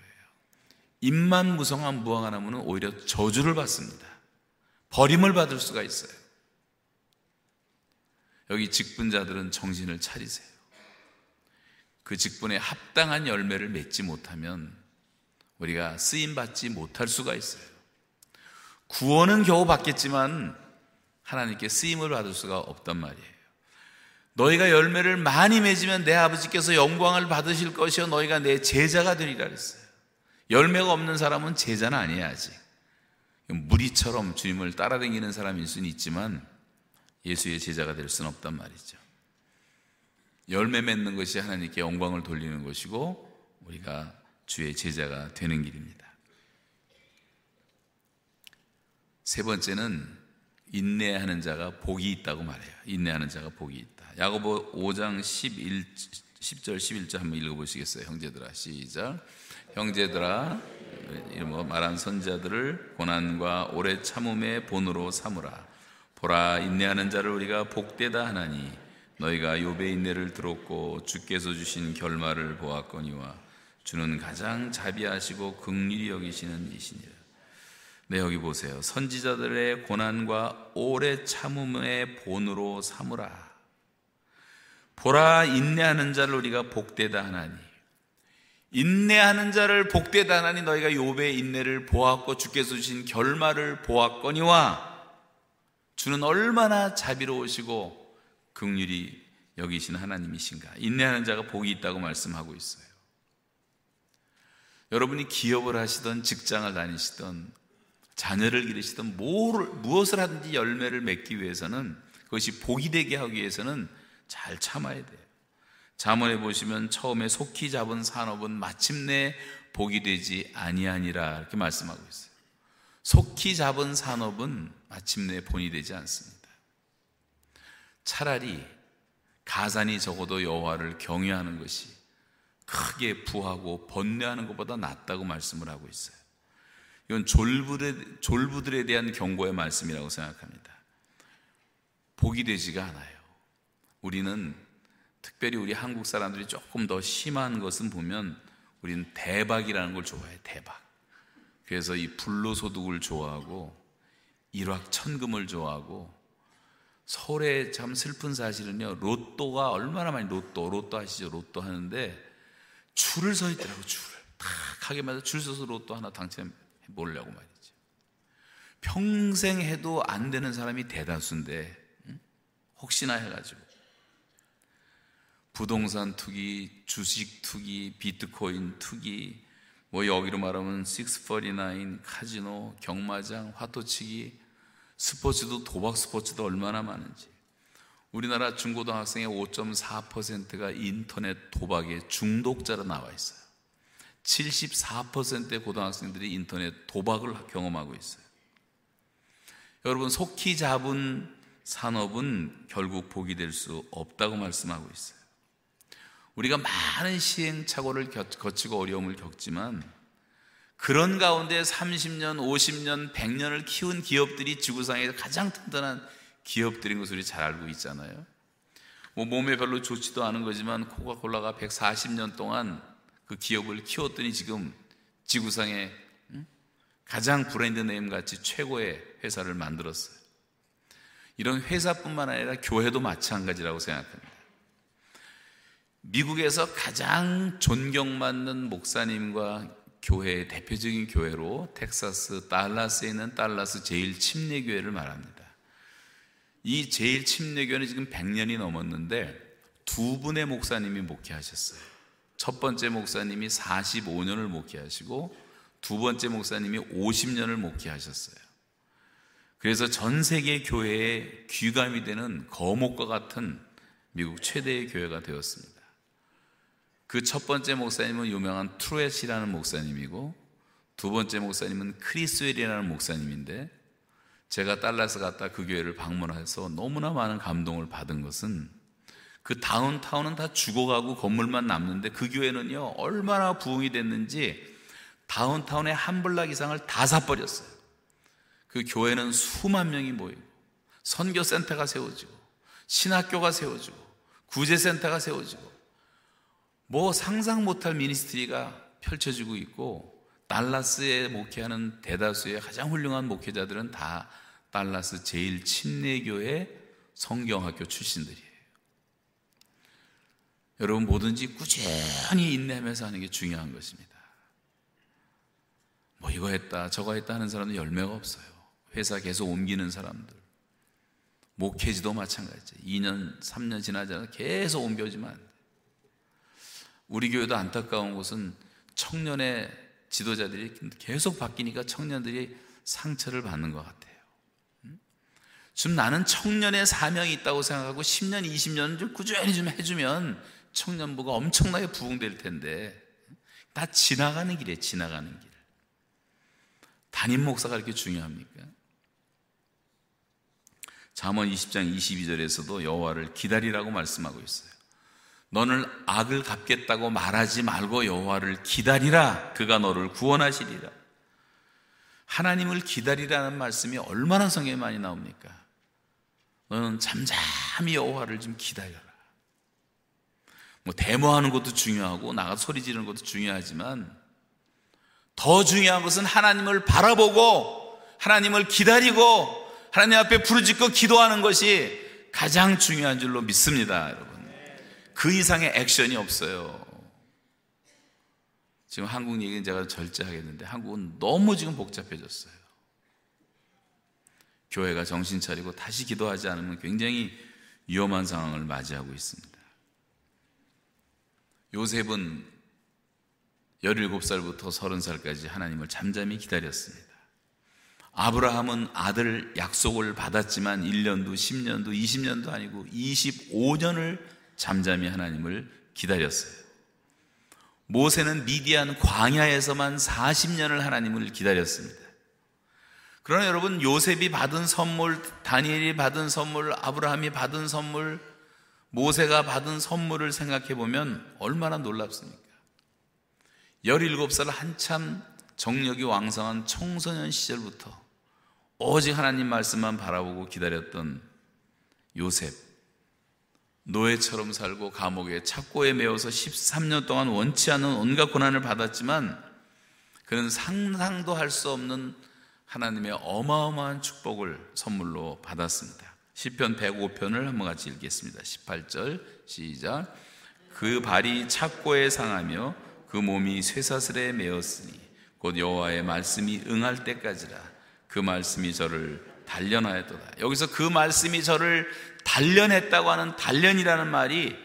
입만 무성한 무화과 나무는 오히려 저주를 받습니다. 버림을 받을 수가 있어요. 여기 직분자들은 정신을 차리세요. 그 직분에 합당한 열매를 맺지 못하면 우리가 쓰임 받지 못할 수가 있어요. 구원은 겨우 받겠지만 하나님께 쓰임을 받을 수가 없단 말이에요. 너희가 열매를 많이 맺으면 내 아버지께서 영광을 받으실 것이요 너희가 내 제자가 되리라 그랬어요. 열매가 없는 사람은 제자는 아니야 아직. 무리처럼 주님을 따라다니는 사람일 수는 있지만 예수의 제자가 될 수는 없단 말이죠. 열매 맺는 것이 하나님께 영광을 돌리는 것이고 우리가 주의 제자가 되는 길입니다. 세 번째는 인내하는 자가 복이 있다고 말해요. 인내하는 자가 복이 있다. 야고보 5장 11, 10절 11절 한번 읽어보시겠어요, 형제들아 시작. 형제들아 이뭐 말한 선자들을 고난과 오래 참음의 본으로 삼으라. 보라 인내하는 자를 우리가 복되다 하나니 너희가 욥의 인내를 들었고 주께서 주신 결말을 보았거니와 주는 가장 자비하시고 극률이 여기시는 이시니라. 네 여기 보세요. 선지자들의 고난과 오래 참음의 본으로 삼으라. 보라 인내하는 자를 우리가 복되다 하나니 인내하는 자를 복되다 하나니 너희가 욥의 인내를 보았고 주께서 주신 결말을 보았거니와 주는 얼마나 자비로우시고 극률이 여기신 하나님이신가? 인내하는 자가 복이 있다고 말씀하고 있어요. 여러분이 기업을 하시던 직장을 다니시던 자녀를 기르시던 무엇을 하든지 열매를 맺기 위해서는 그것이 복이 되게 하기 위해서는 잘 참아야 돼요. 잠언에 보시면 처음에 속히 잡은 산업은 마침내 복이 되지 아니하니라 이렇게 말씀하고 있어요. 속히 잡은 산업은 마침내 본이 되지 않습니다. 차라리 가산이 적어도 여호와를 경외하는 것이 크게 부하고 번뇌하는 것보다 낫다고 말씀을 하고 있어요. 이건 졸부들에, 졸부들에 대한 경고의 말씀이라고 생각합니다. 복이 되지가 않아요. 우리는 특별히 우리 한국 사람들이 조금 더 심한 것은 보면 우리는 대박이라는 걸 좋아해요. 대박. 그래서 이 불로소득을 좋아하고 일확천금을 좋아하고 서울에 참 슬픈 사실은요, 로또가 얼마나 많이 로또, 로또 하시죠? 로또 하는데 줄을 서 있더라고, 줄을. 탁 하게 마다 줄 서서 로또 하나 당첨 해 보려고 말이죠. 평생 해도 안 되는 사람이 대다수인데, 응? 혹시나 해가지고. 부동산 투기, 주식 투기, 비트코인 투기, 뭐 여기로 말하면 649, 카지노, 경마장, 화토치기, 스포츠도 도박 스포츠도 얼마나 많은지. 우리나라 중고등학생의 5.4%가 인터넷 도박의 중독자로 나와 있어요. 74%의 고등학생들이 인터넷 도박을 경험하고 있어요. 여러분, 속히 잡은 산업은 결국 복이 될수 없다고 말씀하고 있어요. 우리가 많은 시행착오를 거치고 어려움을 겪지만 그런 가운데 30년, 50년, 100년을 키운 기업들이 지구상에서 가장 튼튼한 기업들인 것을 우리 잘 알고 있잖아요. 뭐 몸에 별로 좋지도 않은 거지만 코카콜라가 140년 동안 그 기업을 키웠더니 지금 지구상에 가장 브랜드 네임 같이 최고의 회사를 만들었어요. 이런 회사뿐만 아니라 교회도 마찬가지라고 생각합니다. 미국에서 가장 존경받는 목사님과 교회의 대표적인 교회로 텍사스 달라스에 있는 달라스 제일 침례교회를 말합니다. 이 제일 침례교회는 지금 100년이 넘었는데 두 분의 목사님이 목회하셨어요. 첫 번째 목사님이 45년을 목회하시고 두 번째 목사님이 50년을 목회하셨어요. 그래서 전 세계 교회에 귀감이 되는 거목과 같은 미국 최대의 교회가 되었습니다. 그 첫 번째 목사님은 유명한 트루엣이라는 목사님이고 두 번째 목사님은 크리스웰이라는 목사님인데 제가 달라스 갔다 그 교회를 방문해서 너무나 많은 감동을 받은 것은 그 다운타운은 다 죽어가고 건물만 남는데 그 교회는요 얼마나 부흥이 됐는지 다운타운의 한 블락 이상을 다 사버렸어요. 그 교회는 수만 명이 모이고 선교센터가 세워지고 신학교가 세워지고 구제센터가 세워지고 뭐 상상 못할 미니스트리가 펼쳐지고 있고 달라스에 목회하는 대다수의 가장 훌륭한 목회자들은 다 달라스 제일 침례교회 성경학교 출신들이에요. 여러분 뭐든지 꾸준히 인내하면서 하는 게 중요한 것입니다. 뭐 이거 했다 저거 했다 하는 사람은 열매가 없어요. 회사 계속 옮기는 사람들. 목회지도 마찬가지. 2년, 3년 지나자 계속 옮겨지만 우리 교회도 안타까운 것은 청년의 지도자들이 계속 바뀌니까 청년들이 상처를 받는 것 같아요. 좀 나는 청년의 사명이 있다고 생각하고 10년, 20년 좀 꾸준히 좀 해주면 청년부가 엄청나게 부흥될 텐데 다 지나가는 길에 지나가는 길. 담임 목사가 이렇게 중요합니까? 잠언 20장 22절에서도 여호와를 기다리라고 말씀하고 있어요. 너는 악을 갚겠다고 말하지 말고 여호와를 기다리라. 그가 너를 구원하시리라. 하나님을 기다리라는 말씀이 얼마나 성경에 많이 나옵니까? 너는 잠잠히 여호와를 좀 기다려라. 뭐 데모하는 것도 중요하고 나가 소리 지르는 것도 중요하지만 더 중요한 것은 하나님을 바라보고 하나님을 기다리고 하나님 앞에 부르짖고 기도하는 것이 가장 중요한 줄로 믿습니다, 여러분. 그 이상의 액션이 없어요. 지금 한국 얘기는 제가 절제하겠는데 한국은 너무 지금 복잡해졌어요. 교회가 정신 차리고 다시 기도하지 않으면 굉장히 위험한 상황을 맞이하고 있습니다. 요셉은 17살부터 30살까지 하나님을 잠잠히 기다렸습니다. 아브라함은 아들 약속을 받았지만 1년도, 10년도, 20년도 아니고 25년을 잠잠히 하나님을 기다렸어요. 모세는 미디안 광야에서만 40년을 하나님을 기다렸습니다. 그러나 여러분 요셉이 받은 선물, 다니엘이 받은 선물, 아브라함이 받은 선물, 모세가 받은 선물을 생각해 보면 얼마나 놀랍습니까? 17살 한참 정력이 왕성한 청소년 시절부터 오직 하나님 말씀만 바라보고 기다렸던 요셉. 노예처럼 살고 감옥에 착고에 매어서 13년 동안 원치 않는 온갖 고난을 받았지만 그는 상상도 할 수 없는 하나님의 어마어마한 축복을 선물로 받았습니다. 시편 105편을 한번 같이 읽겠습니다. 18절 시작. 그 발이 착고에 상하며 그 몸이 쇠사슬에 매었으니 곧 여호와의 말씀이 응할 때까지라 그 말씀이 저를 단련하였도다. 여기서 그 말씀이 저를 단련했다고 하는 단련이라는 말이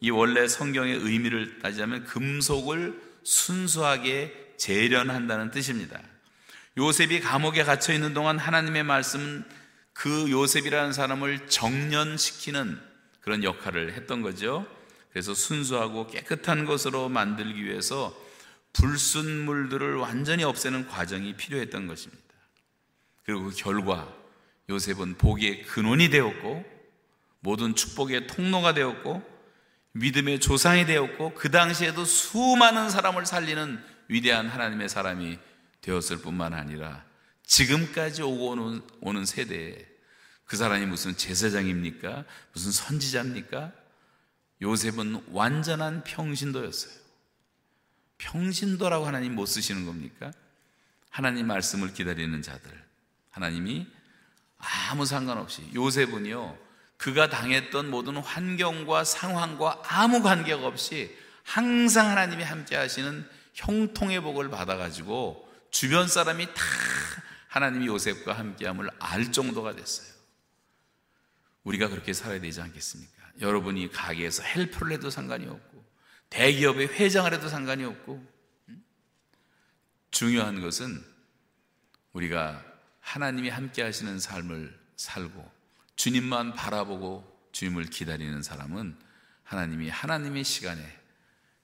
이 원래 성경의 의미를 따지자면 금속을 순수하게 재련한다는 뜻입니다. 요셉이 감옥에 갇혀 있는 동안 하나님의 말씀은 그 요셉이라는 사람을 정련시키는 그런 역할을 했던 거죠. 그래서 순수하고 깨끗한 것으로 만들기 위해서 불순물들을 완전히 없애는 과정이 필요했던 것입니다. 그리고 그 결과 요셉은 복의 근원이 되었고 모든 축복의 통로가 되었고 믿음의 조상이 되었고 그 당시에도 수많은 사람을 살리는 위대한 하나님의 사람이 되었을 뿐만 아니라 지금까지 오고 오는, 오는 세대에 그 사람이 무슨 제사장입니까? 무슨 선지자입니까? 요셉은 완전한 평신도였어요. 평신도라고 하나님 못 쓰시는 겁니까? 하나님 말씀을 기다리는 자들. 하나님이 아무 상관없이 요셉은요, 그가 당했던 모든 환경과 상황과 아무 관계가 없이 항상 하나님이 함께 하시는 형통의 복을 받아 가지고 주변 사람이 다 하나님이 요셉과 함께함을 알 정도가 됐어요. 우리가 그렇게 살아야 되지 않겠습니까? 여러분이 가게에서 헬프를 해도 상관이 없고 대기업의 회장을 해도 상관이 없고 중요한 것은 우리가 하나님이 함께 하시는 삶을 살고 주님만 바라보고 주님을 기다리는 사람은 하나님이 하나님의 시간에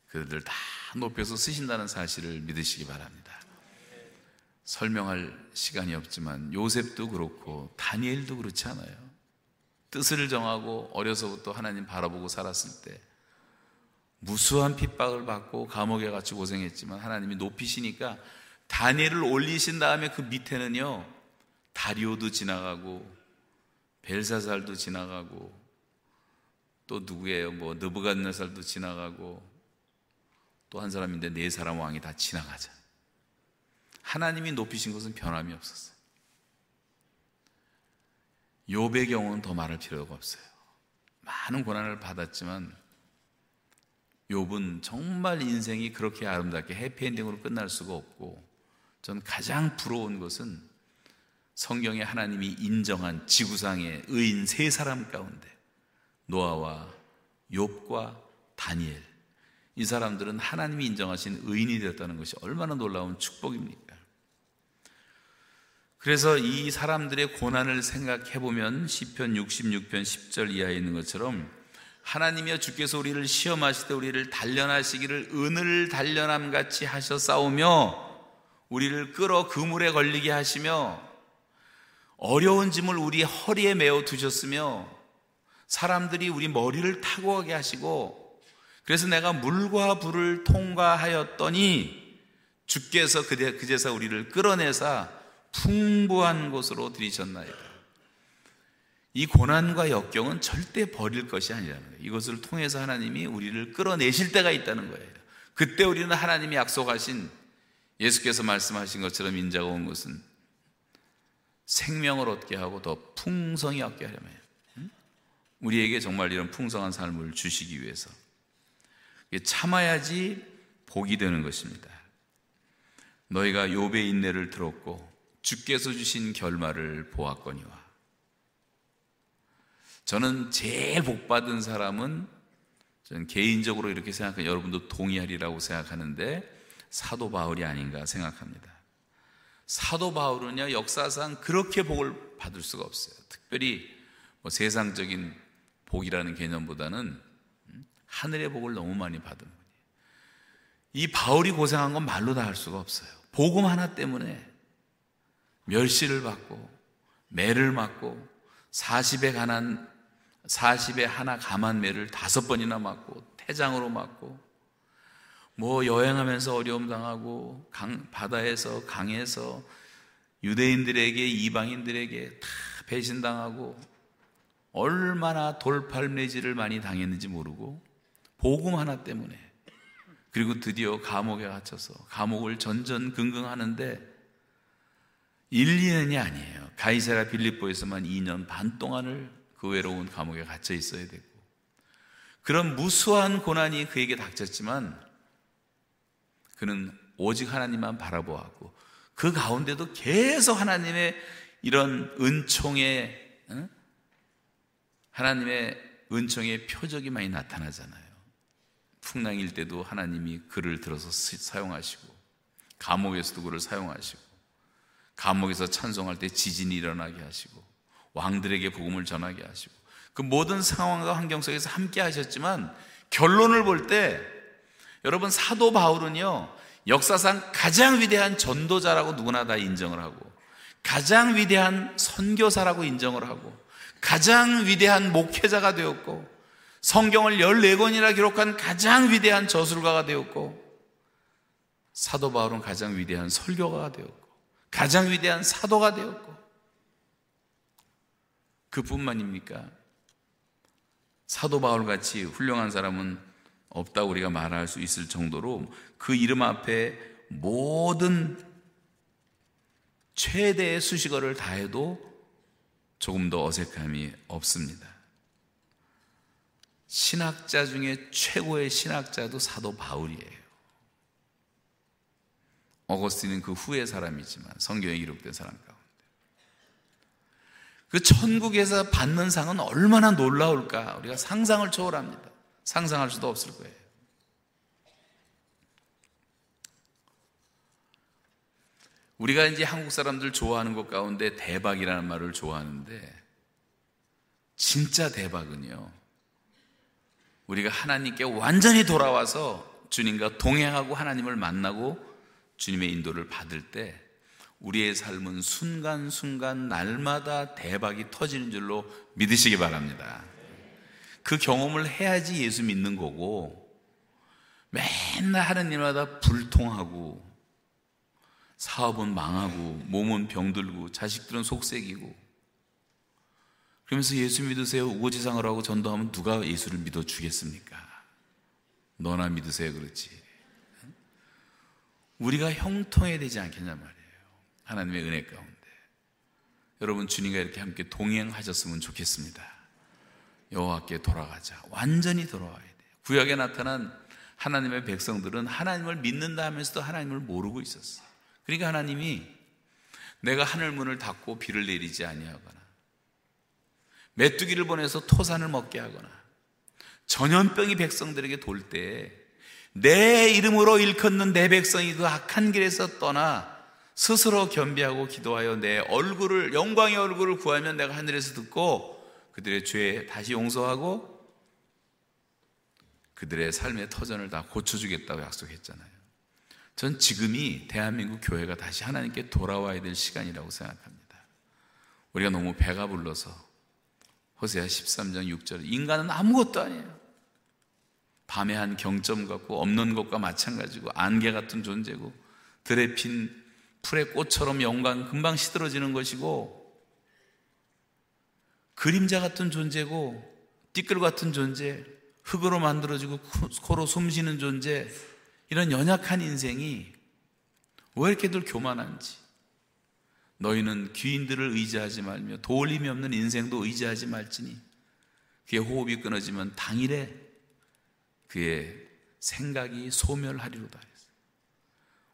그들을 다 높여서 쓰신다는 사실을 믿으시기 바랍니다. 설명할 시간이 없지만 요셉도 그렇고 다니엘도 그렇지 않아요. 뜻을 정하고 어려서부터 하나님 바라보고 살았을 때 무수한 핍박을 받고 감옥에 갇혀 고생했지만 하나님이 높이시니까 다니엘을 올리신 다음에 그 밑에는요 다리오도 지나가고 벨사살도 지나가고 또 누구예요? 뭐 느부갓네살도 지나가고 또 한 사람인데 네 사람 왕이 다 지나가자. 하나님이 높이신 것은 변함이 없었어요. 욥의 경우는 더 말할 필요가 없어요. 많은 고난을 받았지만 욥은 정말 인생이 그렇게 아름답게 해피엔딩으로 끝날 수가 없고 전 가장 부러운 것은 성경에 하나님이 인정한 지구상의 의인 세 사람 가운데 노아와 욥과 다니엘 이 사람들은 하나님이 인정하신 의인이 되었다는 것이 얼마나 놀라운 축복입니까? 그래서 이 사람들의 고난을 생각해 보면 시편 66편 10절 이하에 있는 것처럼 하나님이여 주께서 우리를 시험하실 때 우리를 단련하시기를 은을 단련함 같이 하셔 싸우며 우리를 끌어 그물에 걸리게 하시며 어려운 짐을 우리 허리에 메어 두셨으며 사람들이 우리 머리를 타고 가게 하시고 그래서 내가 물과 불을 통과하였더니 주께서 그제서 우리를 끌어내사 풍부한 곳으로 들이셨나이다. 이 고난과 역경은 절대 버릴 것이 아니라는 거예요. 이것을 통해서 하나님이 우리를 끌어내실 때가 있다는 거예요. 그때 우리는 하나님이 약속하신 예수께서 말씀하신 것처럼 인자가 온 것은 생명을 얻게 하고 더 풍성히 얻게 하려면 우리에게 정말 이런 풍성한 삶을 주시기 위해서 참아야지 복이 되는 것입니다. 너희가 욥의 인내를 들었고 주께서 주신 결말을 보았거니와 저는 제일 복 받은 사람은 저는 개인적으로 이렇게 생각해 여러분도 동의하리라고 생각하는데 사도 바울이 아닌가 생각합니다. 사도 바울은요 역사상 그렇게 복을 받을 수가 없어요. 특별히 뭐 세상적인 복이라는 개념보다는 하늘의 복을 너무 많이 받은 분이에요. 이 바울이 고생한 건 말로 다 할 수가 없어요. 복음 하나 때문에 멸시를 받고 매를 맞고 40에 관한 40에 하나 감한 매를 다섯 번이나 맞고 태장으로 맞고 뭐 여행하면서 어려움 당하고 강, 바다에서 강에서 유대인들에게 이방인들에게 다 배신당하고 얼마나 돌팔매질을 많이 당했는지 모르고 복음 하나 때문에 그리고 드디어 감옥에 갇혀서 감옥을 전전긍긍하는데 1, 2년이 아니에요. 가이사라 빌립보에서만 2년 반 동안을 그 외로운 감옥에 갇혀 있어야 되고 그런 무수한 고난이 그에게 닥쳤지만 그는 오직 하나님만 바라보았고 그 가운데도 계속 하나님의 이런 은총의 하나님의 은총의 표적이 많이 나타나잖아요. 풍랑일 때도 하나님이 그를 들어서 사용하시고 감옥에서도 그를 사용하시고 감옥에서 찬송할 때 지진이 일어나게 하시고 왕들에게 복음을 전하게 하시고 그 모든 상황과 환경 속에서 함께 하셨지만 결론을 볼 때 여러분 사도 바울은요 역사상 가장 위대한 전도자라고 누구나 다 인정을 하고 가장 위대한 선교사라고 인정을 하고 가장 위대한 목회자가 되었고 성경을 14권이나 기록한 가장 위대한 저술가가 되었고 사도 바울은 가장 위대한 설교가가 되었고 가장 위대한 사도가 되었고 그뿐만입니까? 사도 바울 같이 훌륭한 사람은 없다고 우리가 말할 수 있을 정도로 그 이름 앞에 모든 최대의 수식어를 다해도 조금 더 어색함이 없습니다. 신학자 중에 최고의 신학자도 사도 바울이에요. 어거스틴은 그 후의 사람이지만 성경에 기록된 사람 가운데. 그 천국에서 받는 상은 얼마나 놀라울까? 우리가 상상을 초월합니다. 상상할 수도 없을 거예요. 우리가 이제 한국 사람들 좋아하는 것 가운데 대박이라는 말을 좋아하는데 진짜 대박은요. 우리가 하나님께 완전히 돌아와서 주님과 동행하고 하나님을 만나고 주님의 인도를 받을 때 우리의 삶은 순간순간 날마다 대박이 터지는 줄로 믿으시기 바랍니다. 그 경험을 해야지 예수 믿는 거고 맨날 하는 일마다 불통하고 사업은 망하고 몸은 병들고 자식들은 속색이고 그러면서 예수 믿으세요 우거지상을 하고 전도하면 누가 예수를 믿어 주겠습니까? 너나 믿으세요 그렇지 우리가 형통해야 되지 않겠냐 말이에요. 하나님의 은혜 가운데. 여러분 주님과 이렇게 함께 동행하셨으면 좋겠습니다. 여호와께 돌아가자. 완전히 돌아와야 돼요. 구약에 나타난 하나님의 백성들은 하나님을 믿는다 하면서도 하나님을 모르고 있었어요. 그러니까 하나님이 내가 하늘 문을 닫고 비를 내리지 아니하거나 메뚜기를 보내서 토산을 먹게 하거나 전염병이 백성들에게 돌 때 내 이름으로 일컫는 내 백성이 그 악한 길에서 떠나 스스로 겸비하고 기도하여 내 얼굴을 영광의 얼굴을 구하면 내가 하늘에서 듣고 그들의 죄 다시 용서하고 그들의 삶의 터전을 다 고쳐주겠다고 약속했잖아요. 전 지금이 대한민국 교회가 다시 하나님께 돌아와야 될 시간이라고 생각합니다. 우리가 너무 배가 불러서 호세아 13장 6절 인간은 아무것도 아니에요. 밤에 한 경점 같고 없는 것과 마찬가지고 안개 같은 존재고 들에 핀 풀의 꽃처럼 영광 금방 시들어지는 것이고 그림자 같은 존재고 띠끌 같은 존재 흙으로 만들어지고 코로 숨쉬는 존재 이런 연약한 인생이 왜 이렇게들 교만한지. 너희는 귀인들을 의지하지 말며 도울림이 없는 인생도 의지하지 말지니 그의 호흡이 끊어지면 당일에 그의 생각이 소멸하리로다 했어요.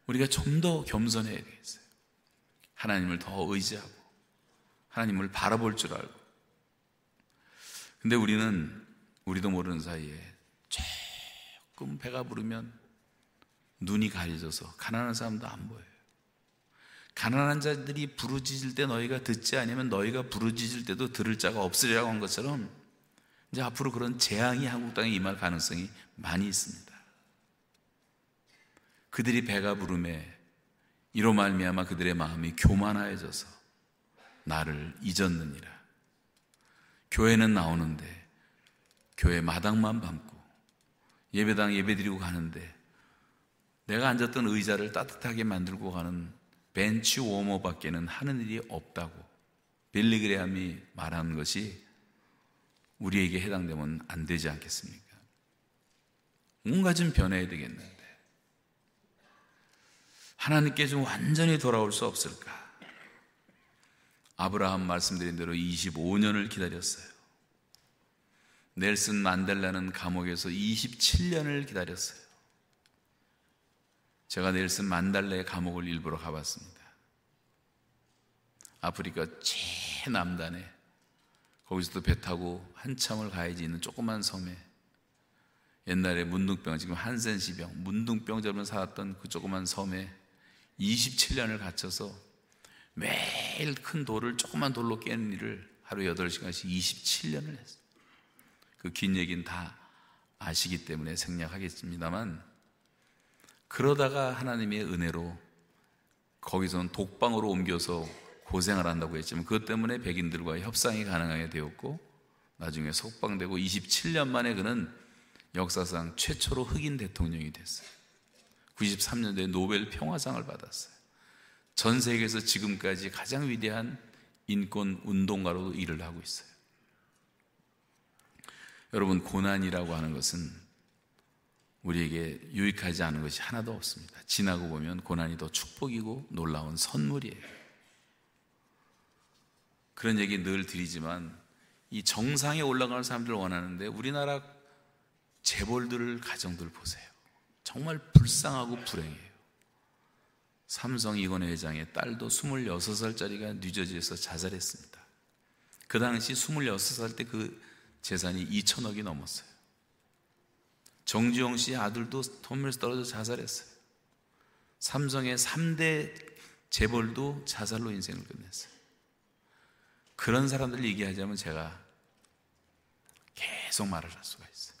우리가 좀 더 겸손해야 되겠어요. 하나님을 더 의지하고 하나님을 바라볼 줄 알고 근데 우리는 우리도 모르는 사이에 조금 배가 부르면 눈이 가려져서 가난한 사람도 안 보여요. 가난한 자들이 부르짖을 때 너희가 듣지 않으면 너희가 부르짖을 때도 들을 자가 없으리라고 한 것처럼 이제 앞으로 그런 재앙이 한국 땅에 임할 가능성이 많이 있습니다. 그들이 배가 부름에 이로 말미암아 그들의 마음이 교만하여져서 나를 잊었느니라. 교회는 나오는데 교회 마당만 밟고 예배당 예배드리고 가는데 내가 앉았던 의자를 따뜻하게 만들고 가는 벤치 워머밖에는 하는 일이 없다고 빌리그레함이 말한 것이 우리에게 해당되면 안 되지 않겠습니까? 뭔가 좀 변해야 되겠는데 하나님께 좀 완전히 돌아올 수 없을까? 아브라함 말씀드린 대로 25년을 기다렸어요. 넬슨 만델라는 감옥에서 27년을 기다렸어요. 제가 넬슨 만달레 감옥을 일부러 가봤습니다. 아프리카 최남단에 거기서도 배 타고 한참을 가야지 있는 조그만 섬에 옛날에 문둥병, 지금 한센시병, 문둥병자로 살았던 그 조그만 섬에 27년을 갇혀서 매일 큰 돌을 조그만 돌로 깨는 일을 하루 8시간씩 27년을 했어요. 그 긴 얘기는 다 아시기 때문에 생략하겠습니다만 그러다가 하나님의 은혜로 거기서는 독방으로 옮겨서 고생을 한다고 했지만 그것 때문에 백인들과 협상이 가능하게 되었고 나중에 석방되고 27년 만에 그는 역사상 최초로 흑인 대통령이 됐어요. 93년도에 노벨 평화상을 받았어요. 전 세계에서 지금까지 가장 위대한 인권 운동가로도 일을 하고 있어요. 여러분, 고난이라고 하는 것은 우리에게 유익하지 않은 것이 하나도 없습니다. 지나고 보면 고난이 더 축복이고 놀라운 선물이에요. 그런 얘기 늘 드리지만 이 정상에 올라가는 사람들을 원하는데 우리나라 재벌들 가정들 보세요. 정말 불쌍하고 불행해요. 삼성 이건희 회장의 딸도 26살짜리가 뉴저지에서 자살했습니다. 그 당시 26살 때 그 재산이 2천억이 넘었어요. 정지용 씨 아들도 터미널에서 떨어져 자살했어요. 삼성의 3대 재벌도 자살로 인생을 끝냈어요. 그런 사람들 얘기하자면 제가 계속 말을 할 수가 있어요.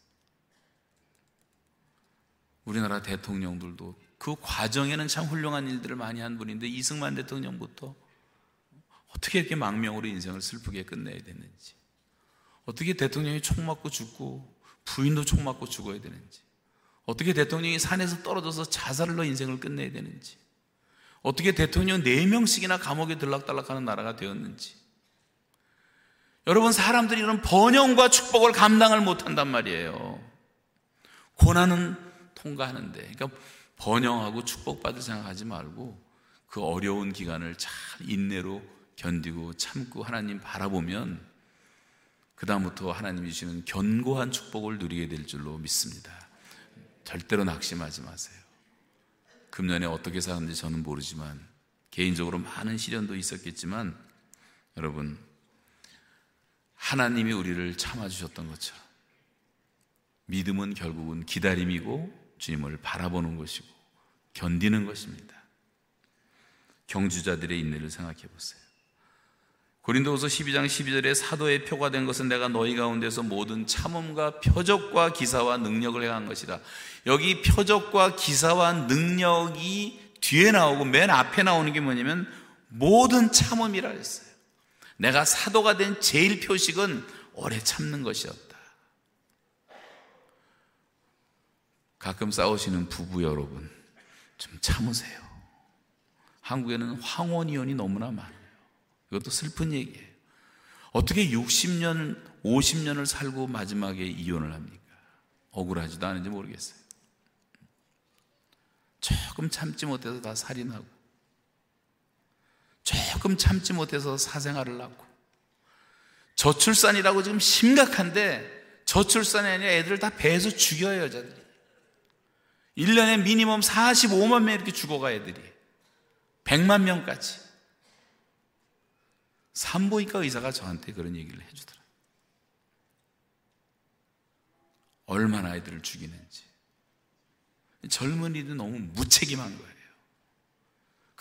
우리나라 대통령들도 그 과정에는 참 훌륭한 일들을 많이 한 분인데 이승만 대통령부터 어떻게 이렇게 망명으로 인생을 슬프게 끝내야 되는지 어떻게 대통령이 총 맞고 죽고 부인도 총 맞고 죽어야 되는지 어떻게 대통령이 산에서 떨어져서 자살로 인생을 끝내야 되는지 어떻게 대통령 4명씩이나 감옥에 들락달락하는 나라가 되었는지 여러분 사람들이 이런 번영과 축복을 감당을 못한단 말이에요 고난은 통과하는데 그러니까 번영하고 축복받을 생각하지 말고 그 어려운 기간을 잘 인내로 견디고 참고 하나님 바라보면 그다음부터 하나님이 주시는 견고한 축복을 누리게 될 줄로 믿습니다. 절대로 낙심하지 마세요. 금년에 어떻게 사는지 저는 모르지만 개인적으로 많은 시련도 있었겠지만 여러분 하나님이 우리를 참아주셨던 것처럼 믿음은 결국은 기다림이고 주님을 바라보는 것이고 견디는 것입니다. 경주자들의 인내를 생각해 보세요. 고린도후서 12장 12절에 사도의 표가 된 것은 내가 너희 가운데서 모든 참음과 표적과 기사와 능력을 행한 것이다. 여기 표적과 기사와 능력이 뒤에 나오고 맨 앞에 나오는 게 뭐냐면 모든 참음이라 했어요. 내가 사도가 된 제일 표식은 오래 참는 것이었다. 가끔 싸우시는 부부 여러분, 좀 참으세요. 한국에는 황혼이혼이 너무나 많아요. 이것도 슬픈 얘기예요. 어떻게 60년, 50년을 살고 마지막에 이혼을 합니까? 억울하지도 않은지 모르겠어요. 조금 참지 못해서 다 살인하고, 조금 참지 못해서 사생활을 하고, 저출산이라고 지금 심각한데, 저출산이 아니라 애들을 다 배에서 죽여요, 여자들이. 1년에 미니멈 45만 명 이렇게 죽어가 애들이. 100만 명까지. 산부인과 의사가 저한테 그런 얘기를 해주더라. 얼마나 아이들을 죽이는지. 젊은이들 너무 무책임한 거예요.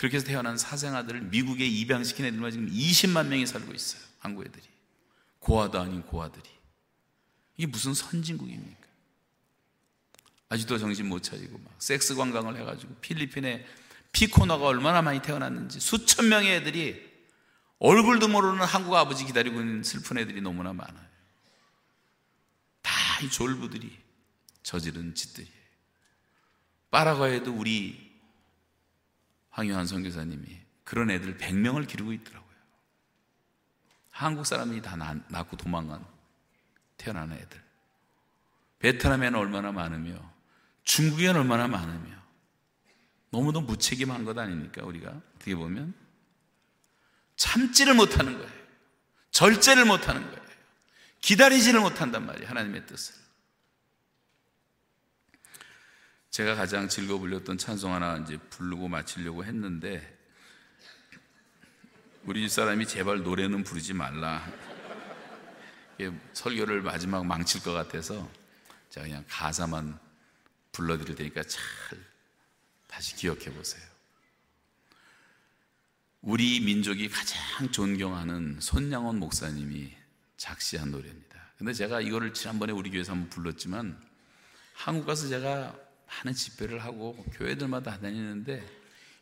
그렇게 해서 태어난 사생아들을 미국에 입양시킨 애들만 지금 20만 명이 살고 있어요. 한국 애들이. 고아도 아닌 고아들이. 이게 무슨 선진국입니까? 아직도 정신 못 차리고 막 섹스 관광을 해가지고 필리핀에 피코너가 얼마나 많이 태어났는지 수천 명의 애들이 얼굴도 모르는 한국 아버지 기다리고 있는 슬픈 애들이 너무나 많아요. 다 이 졸부들이 저지른 짓들이에요. 파라과에도 우리 황유한 선교사님이 그런 애들 100명을 기르고 있더라고요. 한국 사람이 다 낳고 도망간 태어나는 애들. 베트남에는 얼마나 많으며 중국에는 얼마나 많으며 너무도 무책임한 것 아닙니까? 우리가 어떻게 보면 참지를 못하는 거예요. 절제를 못하는 거예요. 기다리지를 못한단 말이에요. 하나님의 뜻을. 제가 가장 즐거 불렸던 찬송 하나 이제 부르고 마치려고 했는데 우리 집 사람이 제발 노래는 부르지 말라. 설교를 마지막 망칠 것 같아서 제가 그냥 가사만 불러드릴 테니까 잘 다시 기억해 보세요. 우리 민족이 가장 존경하는 손양원 목사님이 작시한 노래입니다. 근데 제가 이거를 지난번에 우리 교회에서 한번 불렀지만 한국 가서 제가 많은 집회를 하고 교회들마다 다니는데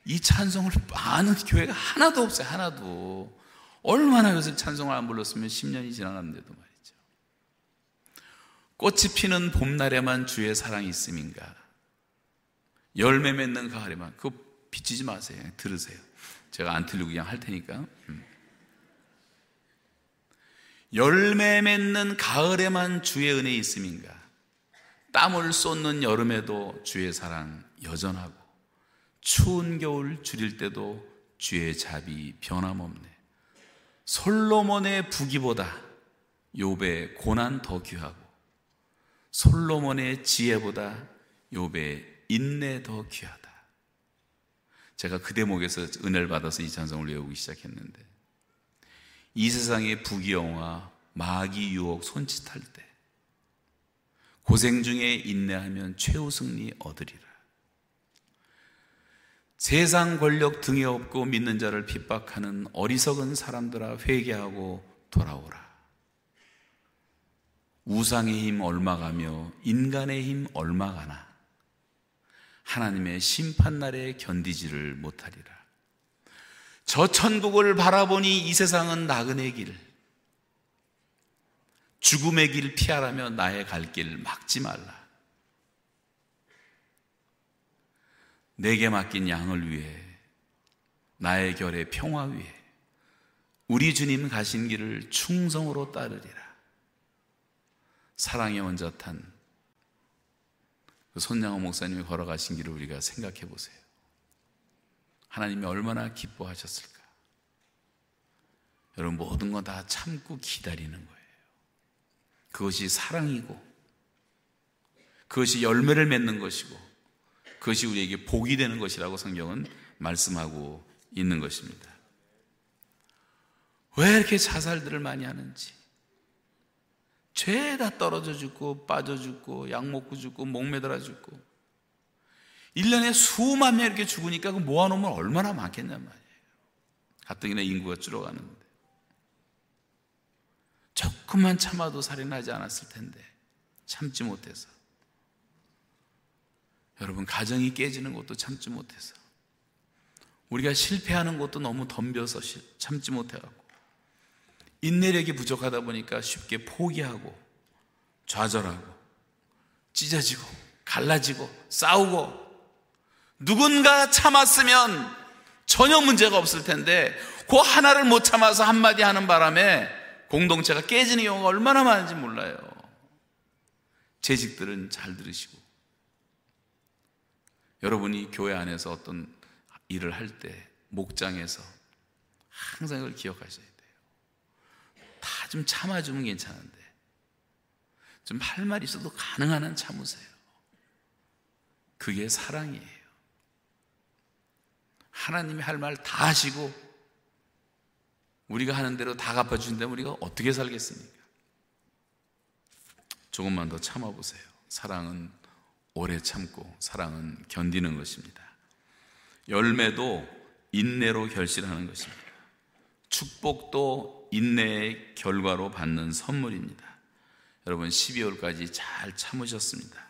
이 찬송을 많은 교회가 하나도 없어요. 하나도. 얼마나 요새 찬송을 안 불렀으면 10년이 지나갔는데도 말이죠. 꽃이 피는 봄날에만 주의 사랑이 있음인가? 열매 맺는 가을에만. 그거 비치지 마세요. 들으세요. 제가 안 틀리고 그냥 할 테니까. 음. 열매 맺는 가을에만 주의 은혜 있음인가? 땀을 쏟는 여름에도 주의 사랑 여전하고 추운 겨울 줄일 때도 주의 자비 변함없네. 솔로몬의 부기보다 욥의 고난 더 귀하고 솔로몬의 지혜보다 욥의 인내 더 귀하다. 제가 그 대목에서 은혜를 받아서 이 찬송을 외우기 시작했는데 이 세상의 부귀영화, 마귀 유혹 손짓할 때 고생 중에 인내하면 최후 승리 얻으리라. 세상 권력 등에 업고 믿는 자를 핍박하는 어리석은 사람들아 회개하고 돌아오라. 우상의 힘 얼마 가며 인간의 힘 얼마 가나 하나님의 심판날에 견디지를 못하리라. 저 천국을 바라보니 이 세상은 나그네 길, 죽음의 길 피하라며 나의 갈 길 막지 말라. 내게 맡긴 양을 위해, 나의 결의 평화 위해, 우리 주님 가신 길을 충성으로 따르리라. 사랑의 원자탄 그 손양호 목사님이 걸어가신 길을 우리가 생각해 보세요. 하나님이 얼마나 기뻐하셨을까? 여러분 모든 거 다 참고 기다리는 거예요. 그것이 사랑이고 그것이 열매를 맺는 것이고 그것이 우리에게 복이 되는 것이라고 성경은 말씀하고 있는 것입니다. 왜 이렇게 자살들을 많이 하는지 죄다 떨어져 죽고 빠져 죽고 약 먹고 죽고 목매달아 죽고 1년에 수만 명 이렇게 죽으니까 그 모아놓으면 얼마나 많겠냔 말이에요. 가뜩이나 인구가 줄어가는데. 조금만 참아도 살인하지 않았을 텐데 참지 못해서. 여러분 가정이 깨지는 것도 참지 못해서. 우리가 실패하는 것도 너무 덤벼서 참지 못해갖고. 인내력이 부족하다 보니까 쉽게 포기하고 좌절하고 찢어지고 갈라지고 싸우고 누군가 참았으면 전혀 문제가 없을 텐데 그 하나를 못 참아서 한마디 하는 바람에 공동체가 깨지는 경우가 얼마나 많은지 몰라요. 재직들은 잘 들으시고 여러분이 교회 안에서 어떤 일을 할 때 목장에서 항상 이걸 기억하셔야 돼요. 다 좀 참아주면 괜찮은데 좀 할 말 있어도 가능한 한 참으세요. 그게 사랑이에요. 하나님이 할 말 다 하시고 우리가 하는 대로 다 갚아주신다면 우리가 어떻게 살겠습니까? 조금만 더 참아보세요. 사랑은 오래 참고 사랑은 견디는 것입니다. 열매도 인내로 결실하는 것입니다. 축복도 인내의 결과로 받는 선물입니다. 여러분 12월까지 잘 참으셨습니다.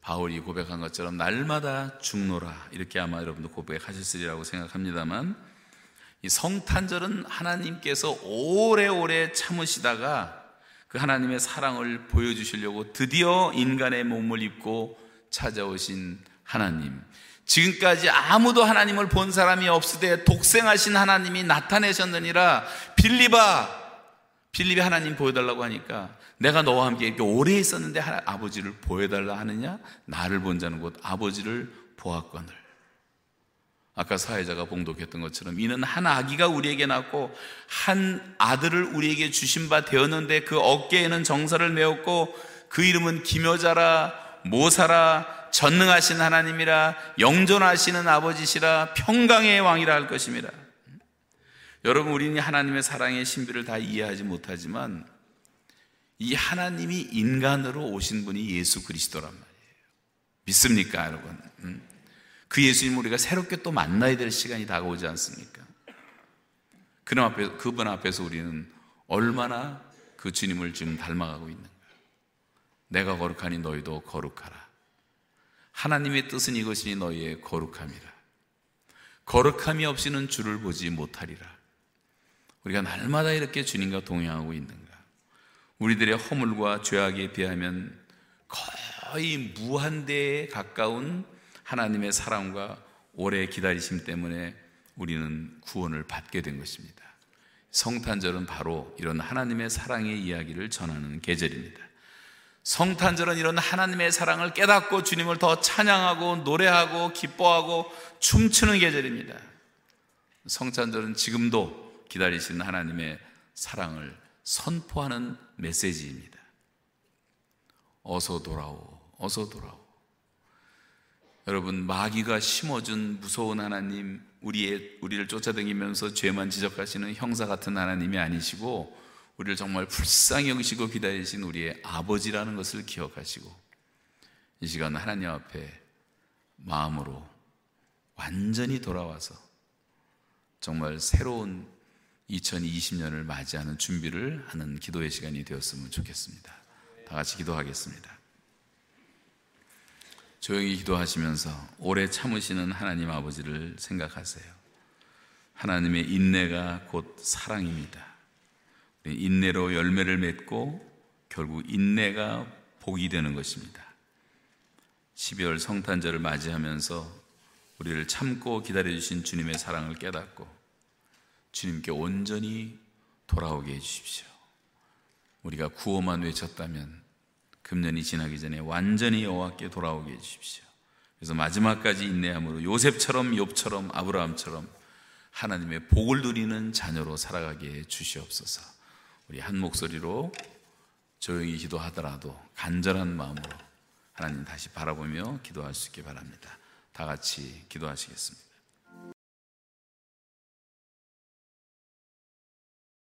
바울이 고백한 것처럼 날마다 죽노라 이렇게 아마 여러분도 고백하셨으리라고 생각합니다만 이 성탄절은 하나님께서 오래오래 참으시다가 그 하나님의 사랑을 보여주시려고 드디어 인간의 몸을 입고 찾아오신 하나님. 지금까지 아무도 하나님을 본 사람이 없으되 독생하신 하나님이 나타내셨느니라 빌리바 빌립이 하나님 보여달라고 하니까 내가 너와 함께 이렇게 오래 있었는데 아버지를 보여달라 하느냐? 나를 본 자는 곧 아버지를 보았거늘 아까 사회자가 봉독했던 것처럼 이는 한 아기가 우리에게 낳고 한 아들을 우리에게 주신 바 되었는데 그 어깨에는 정사를 메었고 그 이름은 기묘자라 모사라 전능하신 하나님이라 영존하시는 아버지시라 평강의 왕이라 할 것입니다. 여러분 우리는 하나님의 사랑의 신비를 다 이해하지 못하지만 이 하나님이 인간으로 오신 분이 예수 그리스도란 말이에요. 믿습니까, 여러분? 음? 그 예수님 우리가 새롭게 또 만나야 될 시간이 다가오지 않습니까? 그분 앞에 그분 앞에서 우리는 얼마나 그 주님을 지금 닮아가고 있는가? 내가 거룩하니 너희도 거룩하라. 하나님의 뜻은 이것이니 너희의 거룩함이라. 거룩함이 없이는 주를 보지 못하리라. 우리가 날마다 이렇게 주님과 동행하고 있는가? 우리들의 허물과 죄악에 비하면 거의 무한대에 가까운 하나님의 사랑과 오래 기다리심 때문에 우리는 구원을 받게 된 것입니다. 성탄절은 바로 이런 하나님의 사랑의 이야기를 전하는 계절입니다. 성탄절은 이런 하나님의 사랑을 깨닫고 주님을 더 찬양하고 노래하고 기뻐하고 춤추는 계절입니다. 성탄절은 지금도 기다리시는 하나님의 사랑을 선포하는 메시지입니다. 어서 돌아오, 어서 돌아오. 여러분, 마귀가 심어준 무서운 하나님, 우리의, 우리를 쫓아다니면서 죄만 지적하시는 형사 같은 하나님이 아니시고, 우리를 정말 불쌍히 여기시고 기다리신 우리의 아버지라는 것을 기억하시고, 이 시간 하나님 앞에 마음으로 완전히 돌아와서 정말 새로운 2020년을 맞이하는 준비를 하는 기도의 시간이 되었으면 좋겠습니다. 다 같이 기도하겠습니다. 조용히 기도하시면서 오래 참으시는 하나님 아버지를 생각하세요. 하나님의 인내가 곧 사랑입니다. 인내로 열매를 맺고 결국 인내가 복이 되는 것입니다. 12월 성탄절을 맞이하면서 우리를 참고 기다려주신 주님의 사랑을 깨닫고 주님께 온전히 돌아오게 해주십시오. 우리가 구호만 외쳤다면 금년이 지나기 전에 완전히 여호와께 돌아오게 해 주십시오. 그래서 마지막까지 인내함으로 요셉처럼 욥처럼 아브라함처럼 하나님의 복을 누리는 자녀로 살아가게 해 주시옵소서. 우리 한 목소리로 조용히 기도하더라도 간절한 마음으로 하나님 다시 바라보며 기도할 수 있게 바랍니다. 다 같이 기도하시겠습니다.